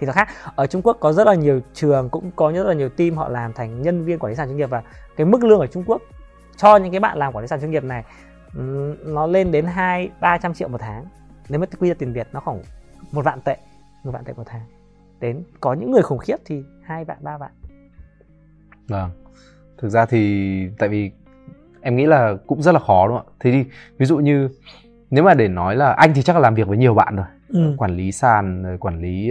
thì nó khác. Ở Trung Quốc có rất là nhiều trường cũng có rất là nhiều team họ làm thành nhân viên quản lý sàn chuyên nghiệp và cái mức lương ở Trung Quốc cho những cái bạn làm quản lý sàn chuyên nghiệp này nó lên đến hai ba trăm triệu một tháng. Nếu mà quy ra tiền Việt nó khoảng một vạn tệ một vạn tệ một tháng. Đến có những người khủng khiếp thì hai vạn ba vạn. Vâng. Thực ra thì tại vì em nghĩ là cũng rất là khó đúng không ạ? Thế thì ví dụ như nếu mà để nói là anh thì chắc là làm việc với nhiều bạn rồi. Ừ. quản lý sàn quản lý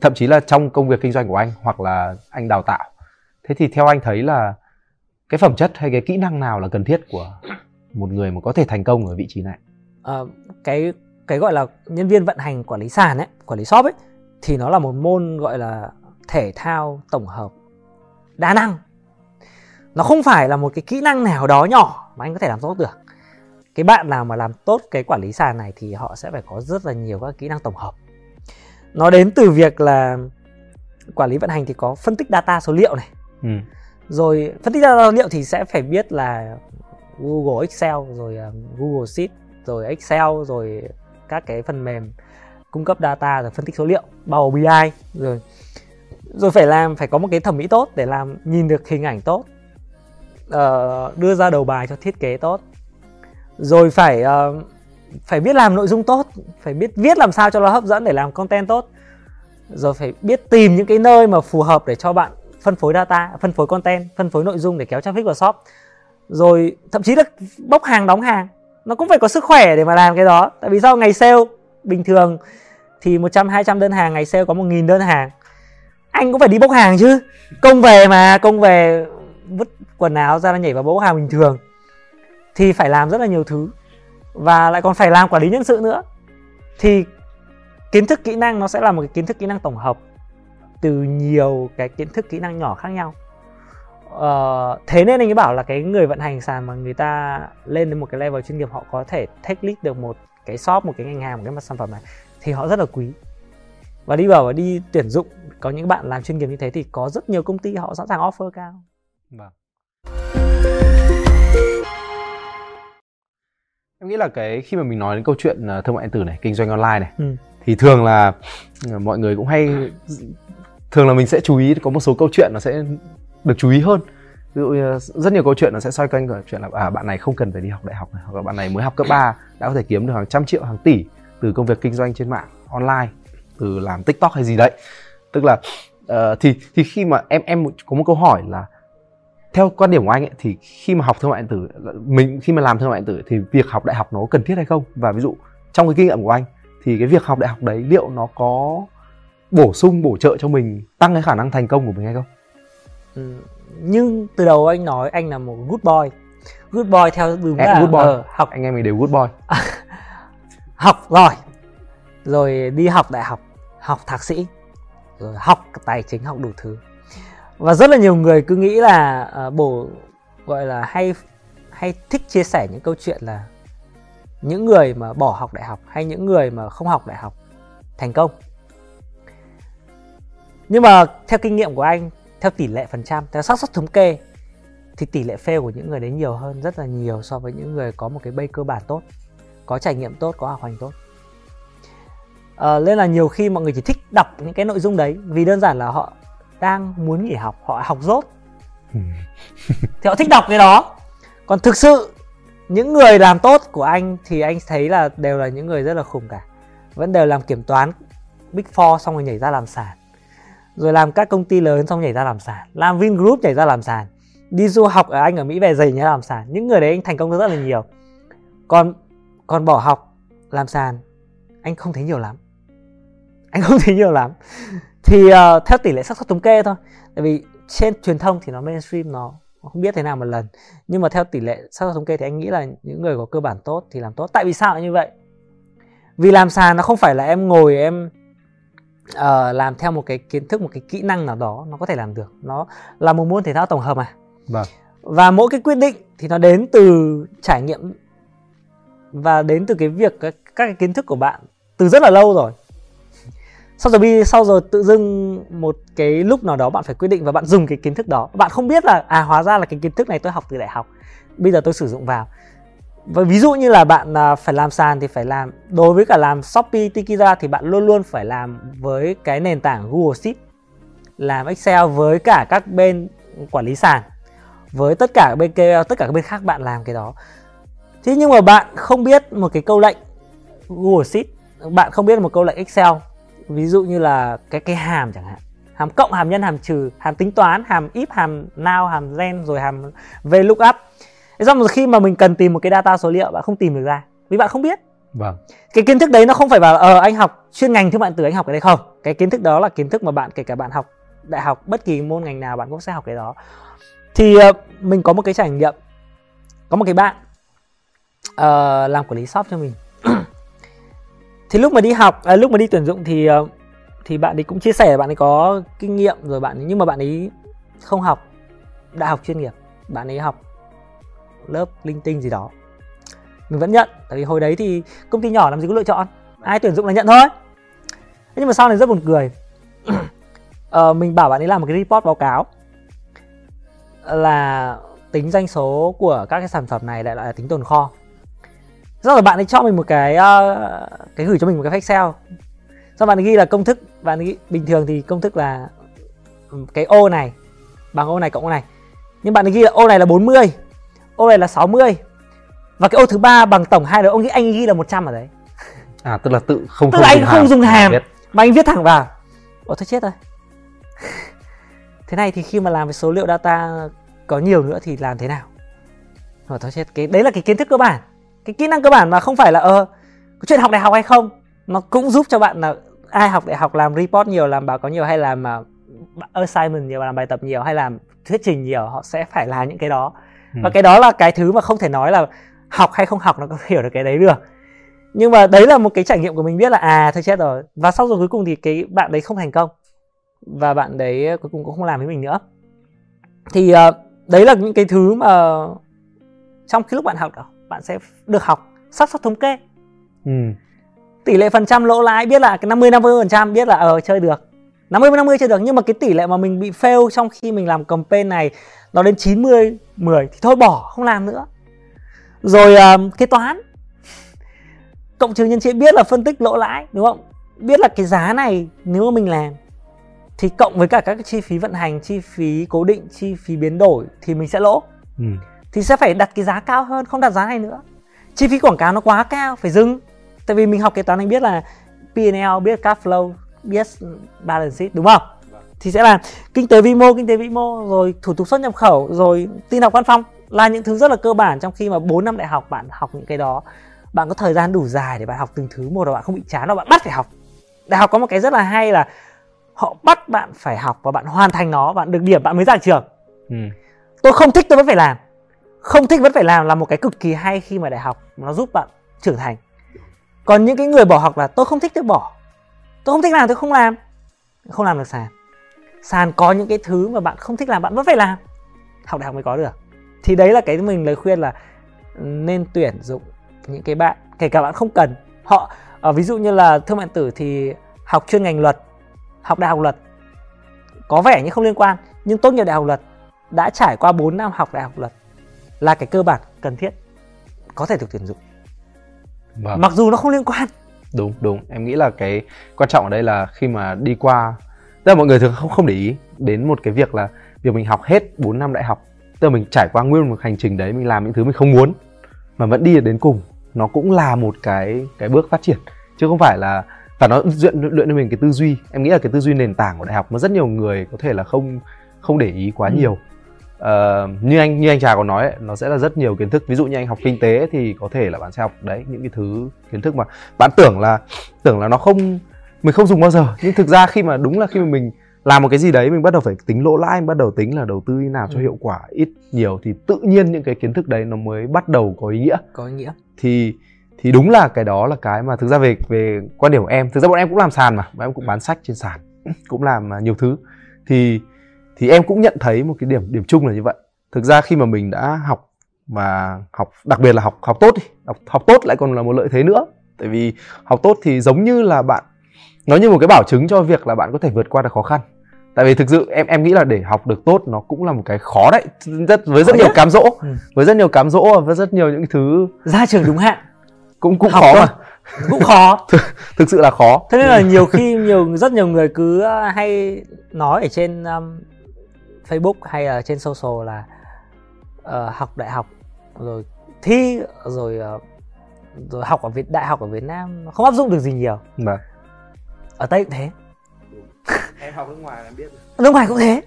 thậm chí là trong công việc kinh doanh của anh hoặc là anh đào tạo. Thế thì theo anh thấy là cái phẩm chất hay cái kỹ năng nào là cần thiết của một người mà có thể thành công ở vị trí này? À, cái cái gọi là nhân viên vận hành quản lý sàn ấy quản lý shop ấy thì nó là một môn gọi là thể thao tổng hợp đa năng. Nó không phải là một cái kỹ năng nào đó nhỏ mà anh có thể làm tốt được. Cái bạn nào mà làm tốt cái quản lý sàn này thì họ sẽ phải có rất là nhiều các kỹ năng tổng hợp nó đến từ việc là quản lý vận hành thì có phân tích data số liệu này ừ. rồi phân tích data số liệu thì sẽ phải biết là Google Excel rồi à, Google Sheet rồi Excel rồi các cái phần mềm cung cấp data rồi phân tích số liệu Power BI rồi rồi phải làm phải có một cái thẩm mỹ tốt để làm nhìn được hình ảnh tốt uh, đưa ra đầu bài cho thiết kế tốt rồi phải uh, phải biết làm nội dung tốt, phải biết viết làm sao cho nó hấp dẫn để làm content tốt. Rồi phải biết tìm những cái nơi mà phù hợp để cho bạn phân phối data, phân phối content, phân phối nội dung để kéo traffic vào shop. Rồi thậm chí là bốc hàng, đóng hàng. Nó cũng phải có sức khỏe để mà làm cái đó. Tại vì sao ngày sale, bình thường thì 100 200 đơn hàng, ngày sale có 1000 đơn hàng. Anh cũng phải đi bốc hàng chứ. Công về mà, công về vứt quần áo ra nhảy vào bốc hàng bình thường thì phải làm rất là nhiều thứ và lại còn phải làm quản lý nhân sự nữa. Thì kiến thức kỹ năng nó sẽ là một cái kiến thức kỹ năng tổng hợp từ nhiều cái kiến thức kỹ năng nhỏ khác nhau. Uh, thế nên anh ấy bảo là cái người vận hành sàn mà người ta lên đến một cái level chuyên nghiệp họ có thể take lead được một cái shop một cái ngành hàng một cái mặt sản phẩm này thì họ rất là quý. Và đi vào và đi tuyển dụng có những bạn làm chuyên nghiệp như thế thì có rất nhiều công ty họ sẵn sàng offer cao. Vâng. Em nghĩ là cái khi mà mình nói đến câu chuyện ờ, thương mại điện tử này kinh doanh online này ừ. thì thường là ờ, mọi người cũng hay thường là mình sẽ chú ý có một số câu chuyện nó sẽ được chú ý hơn ví dụ rất nhiều câu chuyện nó sẽ xoay quanh câu chuyện là à, bạn này không cần phải đi học đại học này hoặc là bạn này mới học cấp 3 đã có thể kiếm được hàng trăm triệu hàng tỷ từ công việc kinh doanh trên mạng online từ làm tiktok hay gì đấy tức là uh, thì thì khi mà em em có một câu hỏi là theo quan điểm của anh ấy thì khi mà học thương mại điện tử mình khi mà làm thương mại điện tử thì việc học đại học nó cần thiết hay không? Và ví dụ trong cái kinh nghiệm của anh thì cái việc học đại học đấy liệu nó có bổ sung bổ trợ cho mình tăng cái khả năng thành công của mình hay không? Ừ. nhưng từ đầu anh nói anh là một good boy. Good boy theo đúng là good boy. Uh, học anh em mình đều good boy. Học giỏi rồi đi học đại học học thạc sĩ rồi học tài chính học đủ thứ và rất là nhiều người cứ nghĩ là uh, bổ gọi là hay hay thích chia sẻ những câu chuyện là những người mà bỏ học đại học hay những người mà không học đại học thành công. Nhưng mà theo kinh nghiệm của anh theo tỷ lệ phần trăm theo xác suất thống kê thì tỷ lệ fail của những người đấy nhiều hơn rất là nhiều so với những người có một cái base cơ bản tốt có trải nghiệm tốt có học hành tốt. À, nên là nhiều khi mọi người chỉ thích đọc những cái nội dung đấy vì đơn giản là họ đang muốn nghỉ học họ học rốt. Thì họ thích đọc cái đó. Còn thực sự những người làm tốt của anh thì anh thấy là đều là những người rất là khủng cả. Vẫn đều làm kiểm toán big four xong rồi nhảy ra làm sản rồi làm các công ty lớn xong nhảy ra làm sản làm vingroup nhảy ra làm sản đi du học ở anh ở mỹ về giày nhảy ra làm sản những người đấy anh thành công rất là nhiều. Còn còn bỏ học làm sàn anh không thấy nhiều lắm. Anh không thấy nhiều lắm thì uh, theo tỷ lệ xác suất thống kê thôi. Tại vì trên truyền thông thì nó mainstream nó không biết thế nào một lần. Nhưng mà theo tỷ lệ xác suất thống kê thì anh nghĩ là những người có cơ bản tốt thì làm tốt. Tại vì sao lại như vậy? Vì làm sàn nó không phải là em ngồi em uh, làm theo một cái kiến thức một cái kỹ năng nào đó nó có thể làm được. Nó là một môn thể thao tổng hợp mà. Vâng. và mỗi cái quyết định thì nó đến từ trải nghiệm và đến từ cái việc các, các cái kiến thức của bạn từ rất là lâu rồi sau giờ bi, sau giờ tự dưng một cái lúc nào đó bạn phải quyết định và bạn dùng cái kiến thức đó. Bạn không biết là à hóa ra là cái kiến thức này tôi học từ đại học, bây giờ tôi sử dụng vào. Và ví dụ như là bạn à, phải làm sàn thì phải làm, đối với cả làm shopee tiki thì bạn luôn luôn phải làm với cái nền tảng google sheet, làm excel với cả các bên quản lý sàn, với tất cả bên kia tất cả các bên khác bạn làm cái đó. Thế nhưng mà bạn không biết một cái câu lệnh google sheet, bạn không biết một câu lệnh excel ví dụ như là cái cái hàm chẳng hạn. Hàm cộng hàm nhân hàm trừ hàm tính toán hàm if hàm now hàm gen rồi hàm vlookup. Xong rồi khi mà mình cần tìm một cái data số liệu bạn không tìm được ra vì bạn không biết. Vâng. Cái kiến thức đấy nó không phải vào ờ anh học chuyên ngành thương mại tử anh học cái đấy không. Cái kiến thức đó là kiến thức mà bạn kể cả bạn học đại học bất kỳ môn ngành nào bạn cũng sẽ học cái đó. Thì uh, mình có một cái trải nghiệm. Có một cái bạn uh, làm quản lý shop cho mình thì lúc mà đi học à, lúc mà đi tuyển dụng thì ờ, thì bạn ấy cũng chia sẻ bạn ấy có kinh nghiệm rồi bạn ấy, nhưng mà bạn ấy không học đại học chuyên nghiệp bạn ấy học lớp linh tinh gì đó. Mình vẫn nhận tại vì hồi đấy thì công ty nhỏ làm gì có lựa chọn ai tuyển dụng là nhận thôi. Nhưng mà sau này rất buồn cười. Ờ, mình bảo bạn ấy làm một cái report báo cáo là tính doanh số của các cái sản phẩm này lại là tính tồn kho sau rồi bạn ấy cho mình một cái uh, cái gửi cho mình một cái excel sau bạn ấy ghi là công thức bạn ấy bình thường thì công thức là cái ô này bằng ô này cộng ô này. Nhưng bạn ấy ghi là ô này là 40 ô này là 60 và cái ô thứ ba bằng tổng hai đó ông nghĩ anh ghi là 100 ở đấy. À tức là tự không tức là anh không dùng hàm mà anh viết thẳng vào. Ồ thôi chết rồi. Thế này thì khi mà làm với số liệu data có nhiều nữa thì làm thế nào? Rồi thôi chết cái đấy là cái kiến thức cơ bản cái kỹ năng cơ bản mà không phải là ờ có chuyện học đại học hay không? Nó cũng giúp cho bạn là ai học đại học làm report nhiều làm báo cáo nhiều hay làm mà assignment nhiều làm bài tập nhiều hay làm thuyết trình nhiều họ sẽ phải làm những cái đó. Ừ. và cái đó là cái thứ mà không thể nói là học hay không học nó có hiểu được cái đấy được. Nhưng mà đấy là một cái trải nghiệm của mình biết là à thôi chết rồi. Và sau rồi cuối cùng thì cái bạn đấy không thành công. Và bạn đấy cuối cùng cũng không làm với mình nữa. Thì uh, đấy là những cái thứ mà trong cái lúc bạn học đó bạn sẽ được học xác suất thống kê. Ừ. tỷ lệ phần trăm lỗ lãi biết là cái 50 50 phần trăm biết là ờ chơi được. 50 50 chơi được nhưng mà cái tỷ lệ mà mình bị fail trong khi mình làm campaign này nó đến 90 10 thì thôi bỏ không làm nữa. Rồi uh, kế toán. Cộng trừ nhân chia biết là phân tích lỗ lãi đúng không? Biết là cái giá này nếu mà mình làm thì cộng với cả các chi phí vận hành chi phí cố định chi phí biến đổi thì mình sẽ lỗ. Ừ. thì sẽ phải đặt cái giá cao hơn không đặt giá này nữa. Chi phí quảng cáo nó quá cao phải dừng. Tại vì mình học kế toán anh biết là P&L biết cash flow biết balance sheet đúng không? Thì sẽ là kinh tế vĩ mô kinh tế vĩ mô rồi thủ tục xuất nhập khẩu rồi tin học văn phòng là những thứ rất là cơ bản trong khi mà 4 năm đại học bạn học những cái đó. Bạn có thời gian đủ dài để bạn học từng thứ một và bạn không bị chán và bạn bắt phải học. Đại học có một cái rất là hay là họ bắt bạn phải học và bạn hoàn thành nó bạn được điểm bạn mới ra trường. Ừ. tôi không thích tôi vẫn phải làm không thích vẫn phải làm là một cái cực kỳ hay khi mà đại học nó giúp bạn trưởng thành. Còn những cái người bỏ học là, tôi không thích, tôi bỏ. Tôi không thích làm, tôi không làm. Không làm được sàn. Sàn có những cái thứ mà bạn không thích làm, bạn vẫn phải làm. Học đại học mới có được. Thì đấy là cái mình lời khuyên là nên tuyển dụng những cái bạn, kể cả bạn không cần. Họ ở ví dụ như là thương mại tử thì học chuyên ngành luật, học đại học luật. Có vẻ như không liên quan, nhưng tốt nghiệp đại học luật đã trải qua 4 năm học đại học luật là cái cơ bản cần thiết có thể được tuyển dụng. Vâng. mặc dù nó không liên quan. Đúng đúng. Em nghĩ là cái quan trọng ở đây là khi mà đi qua tức là mọi người thường không không để ý đến một cái việc là việc mình học hết 4 năm đại học tức là mình trải qua nguyên một hành trình đấy mình làm những thứ mình không muốn mà vẫn đi đến cùng nó cũng là một cái cái bước phát triển. Chứ không phải là và nó luyện luyện cho mình cái tư duy. Em nghĩ là cái tư duy nền tảng của đại học mà rất nhiều người có thể là không không để ý quá ừ. nhiều uh, như anh như anh trà có nói ấy, nó sẽ là rất nhiều kiến thức. Ví dụ như anh học kinh tế thì có thể là bạn sẽ học đấy những cái thứ kiến thức mà bạn tưởng là tưởng là nó không mình không dùng bao giờ. Nhưng thực ra khi mà đúng là khi mà mình làm một cái gì đấy mình bắt đầu phải tính lỗ lãi mình bắt đầu tính là đầu tư như nào cho ừ. hiệu quả ít nhiều thì tự nhiên những cái kiến thức đấy nó mới bắt đầu có ý nghĩa. Có ý nghĩa. Thì thì đúng là cái đó là cái mà thực ra về về quan điểm của em. Thực ra bọn em cũng làm sàn mà bọn em cũng bán sách trên sàn cũng làm à, nhiều thứ. Thì thì em cũng nhận thấy một cái điểm điểm chung là như vậy. Thực ra khi mà mình đã học và học đặc biệt là học học tốt đi học học tốt lại còn là một lợi thế nữa. Tại vì học tốt thì giống như là bạn nó như một cái bảo chứng cho việc là bạn có thể vượt qua được khó khăn. Tại vì thực sự em em nghĩ là để học được tốt nó cũng là một cái khó đấy rất với rất khó nhiều cám dỗ ừ. với rất nhiều cám dỗ và rất nhiều những thứ ra trường đúng hạn. Cũng cũng học khó mà. Cũng khó. Thực, thực sự là khó. Thế nên là nhiều khi nhiều rất nhiều người cứ hay nói ở trên um, Facebook hay là trên social là uh, học đại học rồi thi rồi uh, rồi học ở Việt đại học ở Việt Nam không áp dụng được gì nhiều. Vâng. Ở Tây cũng thế. Em học nước ngoài em biết. Nước ngoài cũng thế.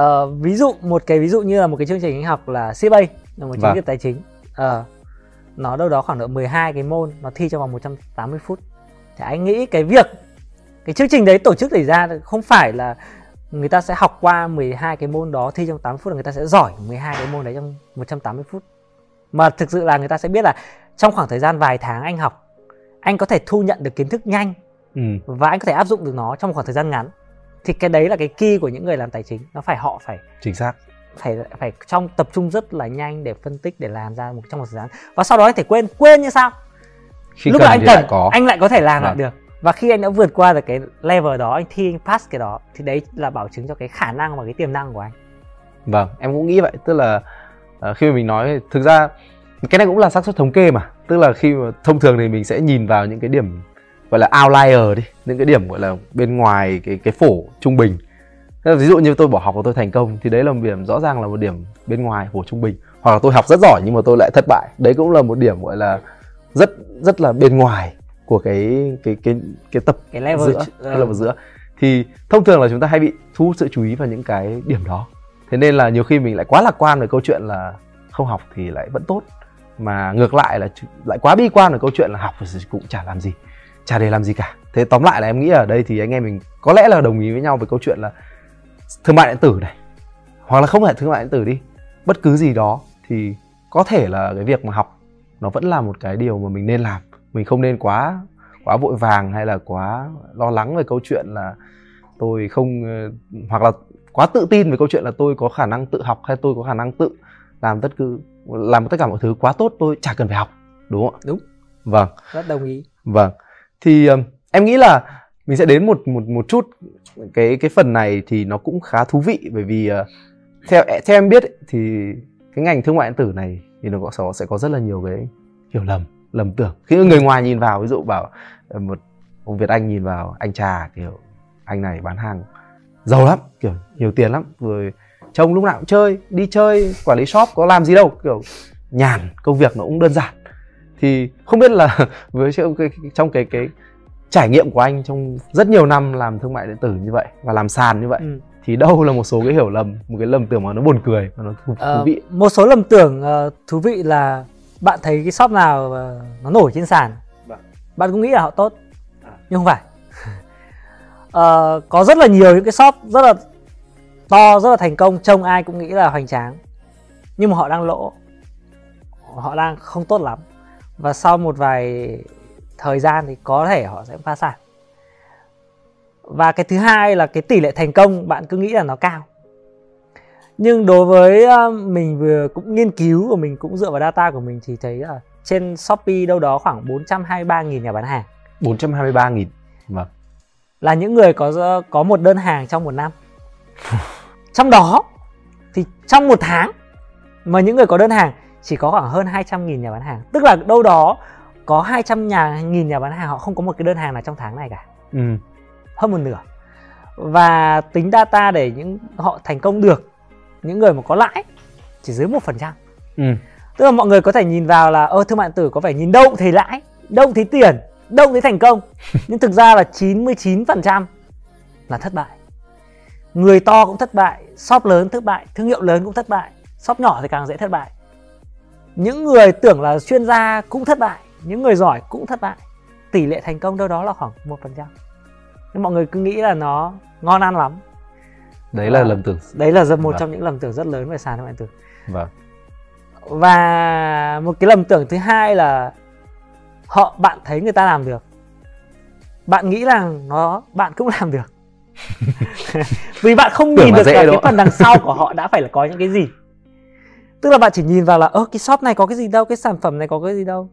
Uh, ví dụ một cái ví dụ như là một cái chương trình anh học là CFA là một chương trình vâng. tài chính. Uh, nó đâu đó khoảng độ 12 cái môn nó thi trong vòng 180 phút. Thì anh nghĩ cái việc cái chương trình đấy tổ chức để ra không phải là người ta sẽ học qua 12 cái môn đó thi trong 8 phút là người ta sẽ giỏi 12 cái môn đấy trong 180 phút mà thực sự là người ta sẽ biết là trong khoảng thời gian vài tháng anh học anh có thể thu nhận được kiến thức nhanh ừ. và anh có thể áp dụng được nó trong một khoảng thời gian ngắn thì cái đấy là cái key của những người làm tài chính nó phải họ phải chính xác phải phải trong tập trung rất là nhanh để phân tích để làm ra một trong một thời gian và sau đó anh thể quên quên như sao Khi lúc mà anh cần có. anh lại có thể làm à. lại vâng. được và khi anh đã vượt qua được cái level đó anh thi anh pass cái đó thì đấy là bảo chứng cho cái khả năng và cái tiềm năng của anh. Vâng em cũng nghĩ vậy. Tức là uh, khi mà mình nói thực ra cái này cũng là xác suất thống kê mà. Tức là khi mà thông thường thì mình sẽ nhìn vào những cái điểm gọi là outlier đi những cái điểm gọi là bên ngoài cái cái phổ trung bình. Ví dụ như tôi bỏ học và tôi thành công thì đấy là một điểm rõ ràng là một điểm bên ngoài phổ trung bình. Hoặc là tôi học rất giỏi nhưng mà tôi lại thất bại. Đấy cũng là một điểm gọi là rất rất là bên ngoài của cái cái cái cái tập cái level giữa cái level ờ. giữa. Thì thông thường là chúng ta hay bị thu hút sự chú ý vào những cái điểm đó. Thế nên là nhiều khi mình lại quá lạc quan về câu chuyện là không học thì lại vẫn tốt. Mà ngược lại là lại quá bi quan về câu chuyện là học thì cũng chả làm gì chả để làm gì cả. Thế tóm lại là em nghĩ ở đây thì anh em mình có lẽ là đồng ý với nhau về câu chuyện là thương mại điện tử này. Hoặc là không phải thương mại điện tử đi bất cứ gì đó thì có thể là cái việc mà học nó vẫn là một cái điều mà mình nên làm mình không nên quá quá vội vàng hay là quá lo lắng về câu chuyện là tôi không ờ, hoặc là quá tự tin về câu chuyện là tôi có khả năng tự học hay tôi có khả năng tự làm tất cứ làm tất cả mọi thứ quá tốt tôi chả cần phải học đúng không ạ? Đúng. Vâng. Rất đồng ý. Vâng. Thì um, em nghĩ là mình sẽ đến một một một chút cái cái phần này thì nó cũng khá thú vị bởi vì uh, theo theo em biết thì cái ngành thương mại điện tử này thì nó có sẽ có rất là nhiều cái hiểu lầm lầm tưởng. Khi người ngoài nhìn vào ví dụ bảo ờ, một ông Việt Anh nhìn vào anh trà kiểu anh này bán hàng giàu lắm kiểu nhiều tiền lắm rồi trông lúc nào cũng chơi đi chơi quản lý shop có làm gì đâu kiểu nhàn công việc nó cũng đơn giản. Thì không biết là với trong cái cái trải nghiệm của anh trong rất nhiều năm làm thương mại điện tử như vậy và làm sàn như vậy Ừ. thì đâu là một số cái hiểu lầm một cái lầm tưởng mà nó buồn cười và nó thú, Ờ, thú vị? một số lầm tưởng ờ, thú vị là bạn thấy cái shop nào nó nổi trên sàn? Vâng. bạn cũng nghĩ là họ tốt? À. nhưng không phải. Ờ, có rất là nhiều những cái shop rất là to rất là thành công trông ai cũng nghĩ là hoành tráng. Nhưng mà họ đang lỗ. Họ đang không tốt lắm. Và sau một vài thời gian thì có thể họ sẽ phá sản. Và cái thứ hai là cái tỷ lệ thành công bạn cứ nghĩ là nó cao nhưng đối với ờ, mình vừa cũng nghiên cứu và mình cũng dựa vào data của mình thì thấy là trên Shopee đâu đó khoảng 423.000 nhà bán hàng 423 nghìn vâng là những người có có một đơn hàng trong một năm. trong đó thì trong một tháng mà những người có đơn hàng chỉ có khoảng hơn 200.000 nhà bán hàng. Tức là đâu đó có 200 nhà nghìn nhà bán hàng họ không có một cái đơn hàng nào trong tháng này cả. ừ. hơn một nửa và tính data để những họ thành công được những người mà có lãi chỉ dưới một phần trăm. Ừ. tức là mọi người có thể nhìn vào là ơ thương mại điện tử có vẻ nhìn đâu thấy lãi đâu thấy tiền đâu thấy thành công. Nhưng thực ra là 99 phần trăm là thất bại. Người to cũng thất bại shop lớn thất bại thương hiệu lớn cũng thất bại shop nhỏ thì càng dễ thất bại. Những người tưởng là chuyên gia cũng thất bại những người giỏi cũng thất bại. Tỷ lệ thành công đâu đó là khoảng một phần trăm. Nhưng mọi người cứ nghĩ là nó ngon ăn lắm đấy là Ờ. lầm tưởng. Đấy là một Vâng. trong những lầm tưởng rất lớn về sàn thương mại điện tử. Vâng. Và một cái lầm tưởng thứ hai là họ bạn thấy người ta làm được. Bạn nghĩ rằng nó bạn cũng làm được. Vì bạn không nhìn là được là cái không? phần đằng sau của họ đã phải là có những cái gì. Tức là bạn chỉ nhìn vào là ơ cái shop này có cái gì đâu cái sản phẩm này có cái gì đâu.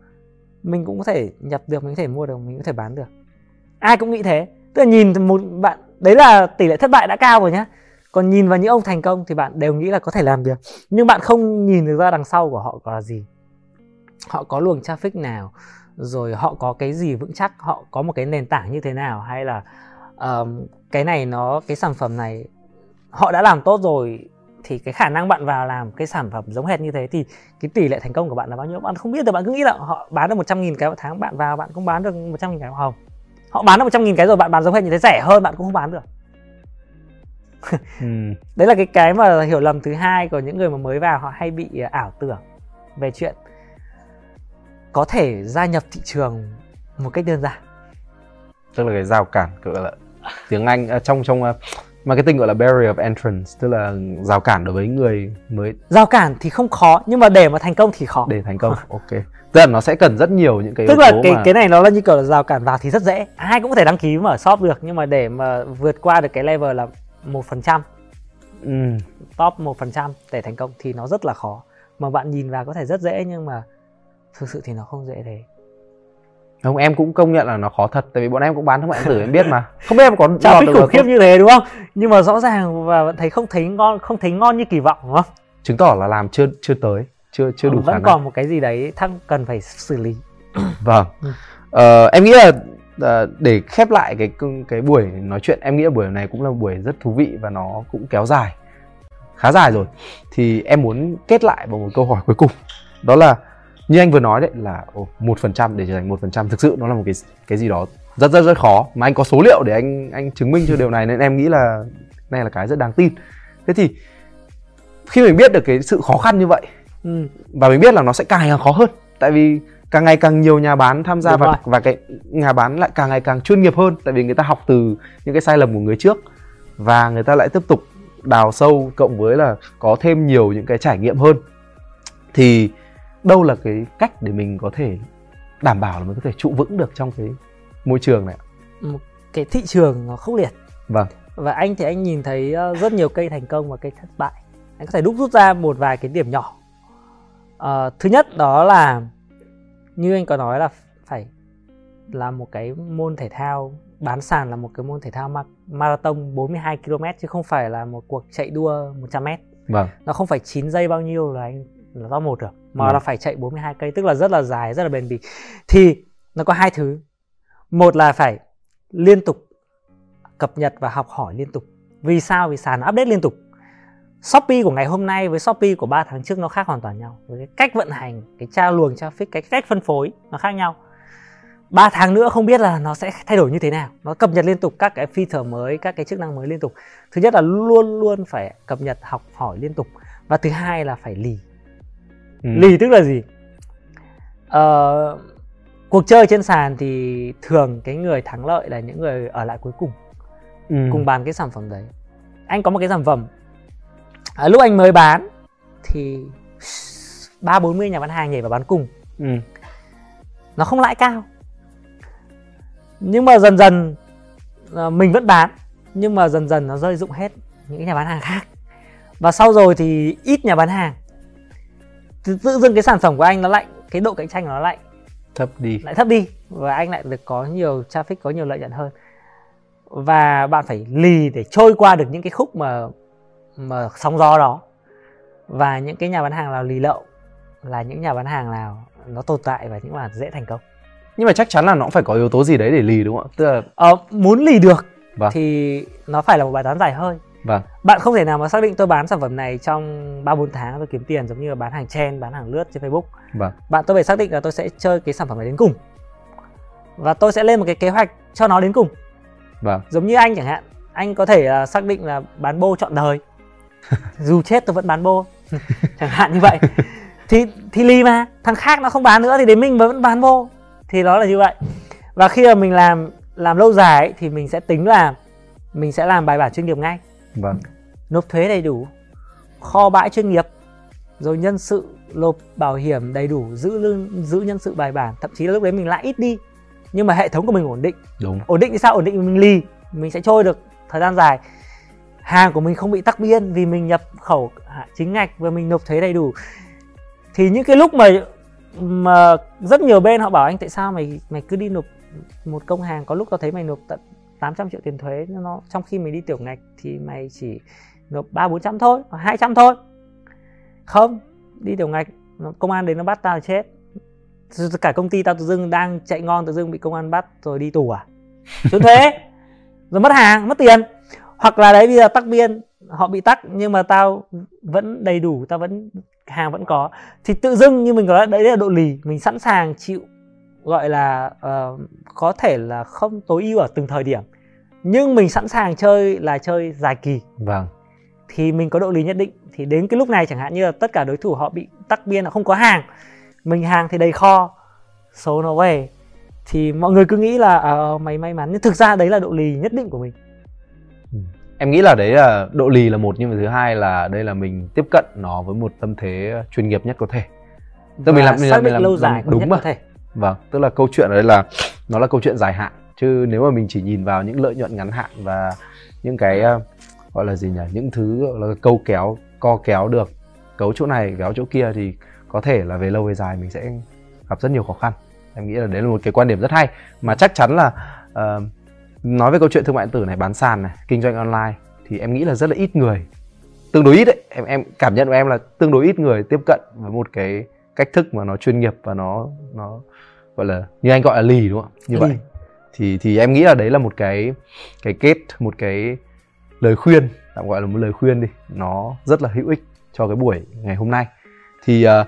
Mình cũng có thể nhập được mình có thể mua được mình có thể bán được. Ai cũng nghĩ thế. Tức là nhìn một bạn đấy là tỷ lệ thất bại đã cao rồi nhá còn nhìn vào những ông thành công thì bạn đều nghĩ là có thể làm được. Nhưng bạn không nhìn được ra đằng sau của họ có là gì. Họ có luồng traffic nào rồi họ có cái gì vững chắc họ có một cái nền tảng như thế nào hay là um, cái này nó cái sản phẩm này họ đã làm tốt rồi thì cái khả năng bạn vào làm cái sản phẩm giống hệt như thế thì cái tỷ lệ thành công của bạn là bao nhiêu? Bạn không biết được bạn cứ nghĩ là họ bán được 100.000 cái một tháng bạn vào bạn cũng bán được 100.000 cái không họ bán được 100.000 cái rồi bạn bán giống hệt như thế rẻ hơn bạn cũng không bán được ừ. đấy là cái cái mà hiểu lầm thứ hai của những người mà mới vào họ hay bị à, ảo tưởng về chuyện có thể gia nhập thị trường một cách đơn giản. Tức là cái rào cản gọi là tiếng Anh à, trong trong uh, marketing gọi là barrier of entrance tức là rào cản đối với người mới. Giao cản thì không khó nhưng mà để mà thành công thì khó. Để thành công ok. Tức là nó sẽ cần rất nhiều những cái tức yếu là tố cái mà cái này nó là như kiểu là rào cản vào thì rất dễ. Ai cũng có thể đăng ký mở shop được nhưng mà để mà vượt qua được cái level là một phần trăm. Ừ. top một phần trăm để thành công thì nó rất là khó. Mà bạn nhìn vào có thể rất dễ nhưng mà thực sự thì nó không dễ thế. Không em cũng công nhận là nó khó thật tại vì bọn em cũng bán thương mại điện tử em biết mà. Không biết em có được khủng khiếp như thế đúng không? Nhưng mà rõ ràng và thấy không thấy ngon không thấy ngon như kỳ vọng đúng không? Chứng tỏ là làm chưa chưa tới chưa chưa đủ khả vẫn năng. còn một cái gì đấy thăng cần phải xử lý. Vâng. Ừ. Ờ, em nghĩ là ờ, để khép lại cái cái buổi nói chuyện em nghĩ là buổi này cũng là buổi rất thú vị và nó cũng kéo dài khá dài rồi. Thì em muốn kết lại bằng một câu hỏi cuối cùng. Đó là như anh vừa nói đấy là một phần trăm để trở thành một phần trăm thực sự nó là một cái cái gì đó rất rất rất khó mà anh có số liệu để anh anh chứng minh cho điều này nên em nghĩ là này là cái rất đáng tin. Thế thì khi mình biết được cái sự khó khăn như vậy ừ. và mình biết là nó sẽ càng khó hơn tại vì càng ngày càng nhiều nhà bán tham gia Đúng và rồi. và cái nhà bán lại càng ngày càng chuyên nghiệp hơn tại vì người ta học từ những cái sai lầm của người trước và người ta lại tiếp tục đào sâu cộng với là có thêm nhiều những cái trải nghiệm hơn. Thì đâu là cái cách để mình có thể đảm bảo là mình có thể trụ vững được trong cái môi trường này một cái thị trường nó khốc liệt. Vâng. Và anh thì anh nhìn thấy ờ, rất nhiều cây thành công và cây thất bại. Anh có thể đúc rút ra một vài cái điểm nhỏ. Ờ, thứ nhất đó là như anh có nói là phải là một cái môn thể thao bán sàn là một cái môn thể thao ma- marathon 42 km chứ không phải là một cuộc chạy đua 100 m vâng. Nó không phải 9 giây bao nhiêu là anh là top một được mà Ừ. là phải chạy 42 cây tức là rất là dài rất là bền bỉ. Thì nó có hai thứ. Một là phải liên tục cập nhật và học hỏi liên tục. Vì sao? Vì sàn update liên tục Shopee của ngày hôm nay với Shopee của 3 tháng trước nó khác hoàn toàn nhau. Với cái cách vận hành cái trao luồng traffic cái cách phân phối nó khác nhau. 3 tháng nữa không biết là nó sẽ thay đổi như thế nào. Nó cập nhật liên tục các cái feature mới các cái chức năng mới liên tục. Thứ nhất là luôn luôn phải cập nhật học hỏi liên tục. Và thứ hai là phải lì. Ừ. lì tức là gì? Ờ, cuộc chơi trên sàn thì thường cái người thắng lợi là những người ở lại cuối cùng. Ừ. cùng bán cái sản phẩm đấy. Anh có một cái sản phẩm à, lúc anh mới bán thì ba bốn mươi nhà bán hàng nhảy vào bán cùng. Ừ. nó không lãi cao. Nhưng mà dần dần à, mình vẫn bán nhưng mà dần dần nó rơi dụng hết những nhà bán hàng khác. Và sau rồi thì ít nhà bán hàng. Tự dưng cái sản phẩm của anh nó lại cái độ cạnh tranh nó lại thấp đi. Lại thấp đi và anh lại được có nhiều traffic có nhiều lợi nhuận hơn. Và bạn phải lì để trôi qua được những cái khúc mà mà sóng gió đó và những cái nhà bán hàng nào lì lậu là những nhà bán hàng nào nó tồn tại và những bạn dễ thành công nhưng mà chắc chắn là nó cũng phải có yếu tố gì đấy để lì đúng không ạ tức là ờ, muốn lì được vâng. thì nó phải là một bài toán dài hơi vâng. bạn không thể nào mà xác định tôi bán sản phẩm này trong ba bốn tháng tôi kiếm tiền giống như là bán hàng chen bán hàng lướt trên facebook vâng. bạn tôi phải xác định là tôi sẽ chơi cái sản phẩm này đến cùng và tôi sẽ lên một cái kế hoạch cho nó đến cùng vâng. giống như anh chẳng hạn anh có thể uh, xác định là bán bô chọn đời dù chết tôi vẫn bán bô. Chẳng hạn như vậy. Thì thì lì mà thằng khác nó không bán nữa thì đến mình vẫn bán bô. Thì nó là như vậy. Và khi mà mình làm làm lâu dài ấy, thì mình sẽ tính là mình sẽ làm bài bản chuyên nghiệp ngay. Vâng. Nộp thuế đầy đủ kho bãi chuyên nghiệp rồi nhân sự nộp bảo hiểm đầy đủ giữ lương giữ nhân sự bài bản. Thậm chí là lúc đấy mình lại ít đi nhưng mà hệ thống của mình ổn định. Đúng. Ổn định thì sao? Ổn định mình lì mình sẽ trôi được thời gian dài hàng của mình không bị tắc biên vì mình nhập khẩu chính ngạch và mình nộp thuế đầy đủ. Thì những cái lúc mà mà rất nhiều bên họ bảo anh, tại sao mày mày cứ đi nộp một công hàng, có lúc tao thấy mày nộp tận 800 triệu tiền thuế nó, trong khi mình đi tiểu ngạch thì mày chỉ nộp ba, bốn trăm thôi, hoặc hai trăm thôi. Không, đi tiểu ngạch công an đến nó bắt tao chết. Cả công ty tao tự dưng đang chạy ngon, tự dưng bị công an bắt rồi đi tù à? Trốn thuế, rồi mất hàng, mất tiền hoặc là đấy bây giờ tắc biên họ bị tắc nhưng mà tao vẫn đầy đủ tao vẫn hàng vẫn có. Thì tự dưng như mình nói đấy là độ lì mình sẵn sàng chịu gọi là uh, có thể là không tối ưu ở từng thời điểm. Nhưng mình sẵn sàng chơi là chơi dài kỳ. Vâng. Thì mình có độ lì nhất định. Thì đến cái lúc này chẳng hạn như là tất cả đối thủ họ bị tắc biên là không có hàng. Mình hàng thì đầy kho số nó về. Thì mọi người cứ nghĩ là uh, mày may mắn. Nhưng thực ra đấy là độ lì nhất định của mình. Em nghĩ là đấy là độ lì là một nhưng mà thứ hai là đây là mình tiếp cận nó với một tâm thế chuyên nghiệp nhất có thể. Tức mình làm mình làm, mình làm lâu dài đúng mà. thể. vâng tức là câu chuyện ở đây là nó là câu chuyện dài hạn. Chứ nếu mà mình chỉ nhìn vào những lợi nhuận ngắn hạn và những cái uh, gọi là gì nhỉ? Những thứ gọi là câu kéo co kéo được cấu chỗ này kéo chỗ kia thì có thể là về lâu về dài mình sẽ gặp rất nhiều khó khăn. Em nghĩ là đấy là một cái quan điểm rất hay. Mà chắc chắn là uh, nói về câu chuyện thương mại điện tử này bán sàn này kinh doanh online thì em nghĩ là rất là ít người tương đối ít đấy. Em em cảm nhận của em là tương đối ít người tiếp cận với một cái cách thức mà nó chuyên nghiệp và nó nó gọi là như anh gọi là lì đúng không? Như vậy. Thì thì em nghĩ là đấy là một cái cái kết một cái lời khuyên tạm gọi là một lời khuyên đi. Nó rất là hữu ích cho cái buổi ngày hôm nay. Thì uh,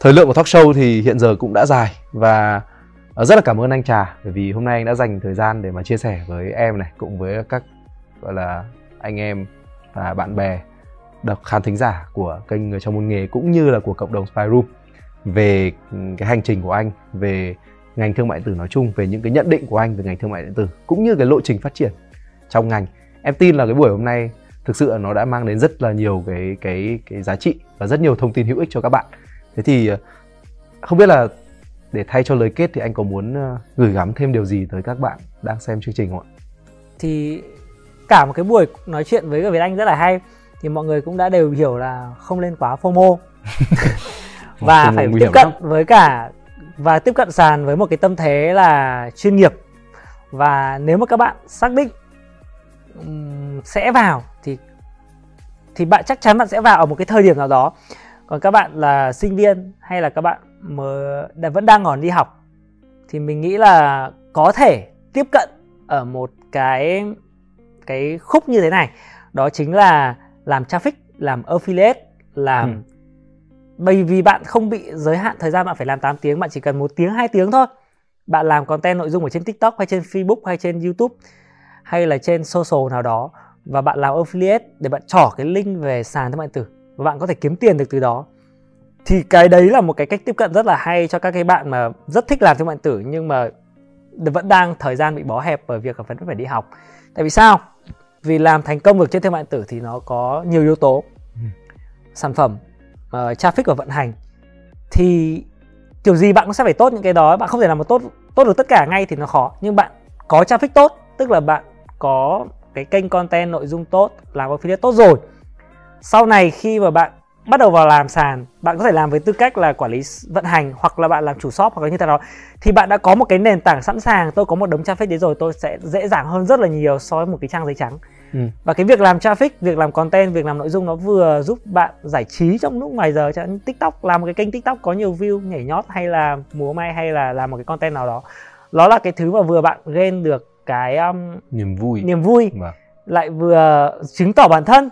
thời lượng của talk show thì hiện giờ cũng đã dài và Ờ, rất là cảm ơn anh Trà, bởi vì hôm nay anh đã dành thời gian để mà chia sẻ với em này, cũng với các, gọi là, anh em và bạn bè đọc khán thính giả của kênh người trong môn nghề, cũng như là của cộng đồng Spy Room, về cái hành trình của anh, về ngành thương mại điện tử nói chung, về những cái nhận định của anh về ngành thương mại điện tử, cũng như cái lộ trình phát triển trong ngành. Em tin là cái buổi hôm nay thực sự nó đã mang đến rất là nhiều cái cái cái giá trị và rất nhiều thông tin hữu ích cho các bạn. Thế thì ờ, không biết là để thay cho lời kết thì anh có muốn ờ, gửi gắm thêm điều gì tới các bạn đang xem chương trình không ạ? Thì cả một cái buổi nói chuyện với Việt Anh rất là hay. Thì mọi người cũng đã đều hiểu là không lên quá FOMO. Và phải tiếp cận lắm. với cả và tiếp cận sàn với một cái tâm thế là chuyên nghiệp. Và nếu mà các bạn xác định sẽ vào thì thì bạn chắc chắn bạn sẽ vào ở một cái thời điểm nào đó. Còn các bạn là sinh viên hay là các bạn mà vẫn đang còn đi học. Thì mình nghĩ là có thể tiếp cận ở một cái cái khúc như thế này. Đó chính là làm traffic làm affiliate làm ừ. bởi vì bạn không bị giới hạn thời gian bạn phải làm 8 tiếng bạn chỉ cần một tiếng hai tiếng thôi. Bạn làm content nội dung ở trên tiktok hay trên facebook hay trên youtube hay là trên social nào đó và bạn làm affiliate để bạn trỏ cái link về sàn thương mại điện tử và bạn có thể kiếm tiền được từ đó thì cái đấy là một cái cách tiếp cận rất là hay cho các cái bạn mà rất thích làm thương mại điện tử nhưng mà vẫn đang thời gian bị bó hẹp bởi việc vẫn phải đi học. Tại vì sao? Vì làm thành công được trên thương mại điện tử thì nó có nhiều yếu tố. Ừ. sản phẩm uh, traffic và vận hành. Thì kiểu gì bạn cũng sẽ phải tốt những cái đó bạn không thể làm một tốt tốt được tất cả ngay thì nó khó. Nhưng bạn có traffic tốt tức là bạn có cái kênh content nội dung tốt làm affiliate tốt rồi. Sau này khi mà bạn bắt đầu vào làm sàn bạn có thể làm với tư cách là quản lý vận hành hoặc là bạn làm chủ shop hoặc là như thế nào thì bạn đã có một cái nền tảng sẵn sàng tôi có một đống traffic đấy rồi tôi sẽ dễ dàng hơn rất là nhiều so với một cái trang giấy trắng ừ. và cái việc làm traffic việc làm content việc làm nội dung nó vừa giúp bạn giải trí trong lúc ngoài giờ cho tiktok làm một cái kênh tiktok có nhiều view nhảy nhót hay là múa may hay là làm một cái content nào đó đó là cái thứ mà vừa bạn gain được cái um, niềm vui niềm vui vâng. lại vừa chứng tỏ bản thân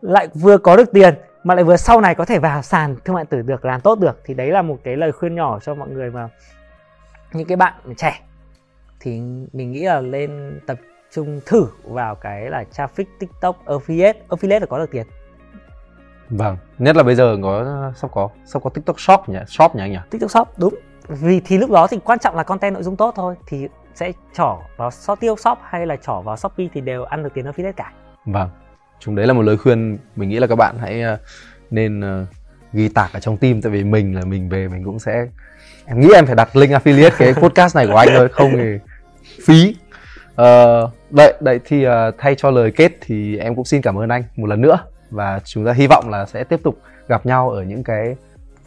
lại vừa có được tiền mà lại vừa sau này có thể vào sàn thương mại tử được làm tốt được thì đấy là một cái lời khuyên nhỏ cho mọi người mà. Những cái bạn trẻ thì mình nghĩ là lên tập trung thử vào cái là traffic tiktok affiliate. Affiliate là có được tiền. Vâng nhất là bây giờ có sắp có sắp có tiktok shop nhỉ? Shop nhỉ anh nhỉ? Tiktok shop đúng. Vì thì lúc đó thì quan trọng là content nội dung tốt thôi thì sẽ trỏ vào shop tiêu shop hay là trỏ vào shopee thì đều ăn được tiền affiliate cả. Vâng chúng đấy là một lời khuyên mình nghĩ là các bạn hãy uh, nên uh, ghi tạc ở trong tim. Tại vì mình là mình về mình cũng sẽ em nghĩ em phải đặt link affiliate cái podcast này của anh thôi không thì phí. Uh, đợi đợi thì uh, thay cho lời kết thì em cũng xin cảm ơn anh một lần nữa. Và chúng ta hy vọng là sẽ tiếp tục gặp nhau ở những cái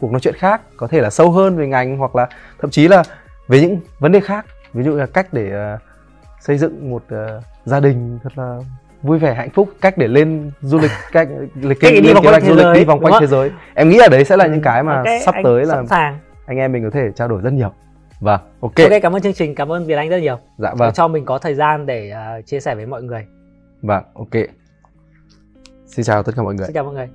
cuộc nói chuyện khác có thể là sâu hơn về ngành hoặc là thậm chí là về những vấn đề khác. Ví dụ là cách để uh, xây dựng một uh, gia đình thật là vui vẻ hạnh phúc cách để lên du lịch cách lịch cách đi vòng quanh du lịch đi vòng quanh thế giới. Em nghĩ là đấy sẽ là những ừ, cái mà okay, sắp tới là sàng. anh em mình có thể trao đổi rất nhiều. Và ok. Ok cảm ơn chương trình cảm ơn việt anh rất nhiều. Dạ vâng. Cho mình có thời gian để uh, chia sẻ với mọi người. Và ok. Xin chào tất cả mọi người. Xin chào mọi người.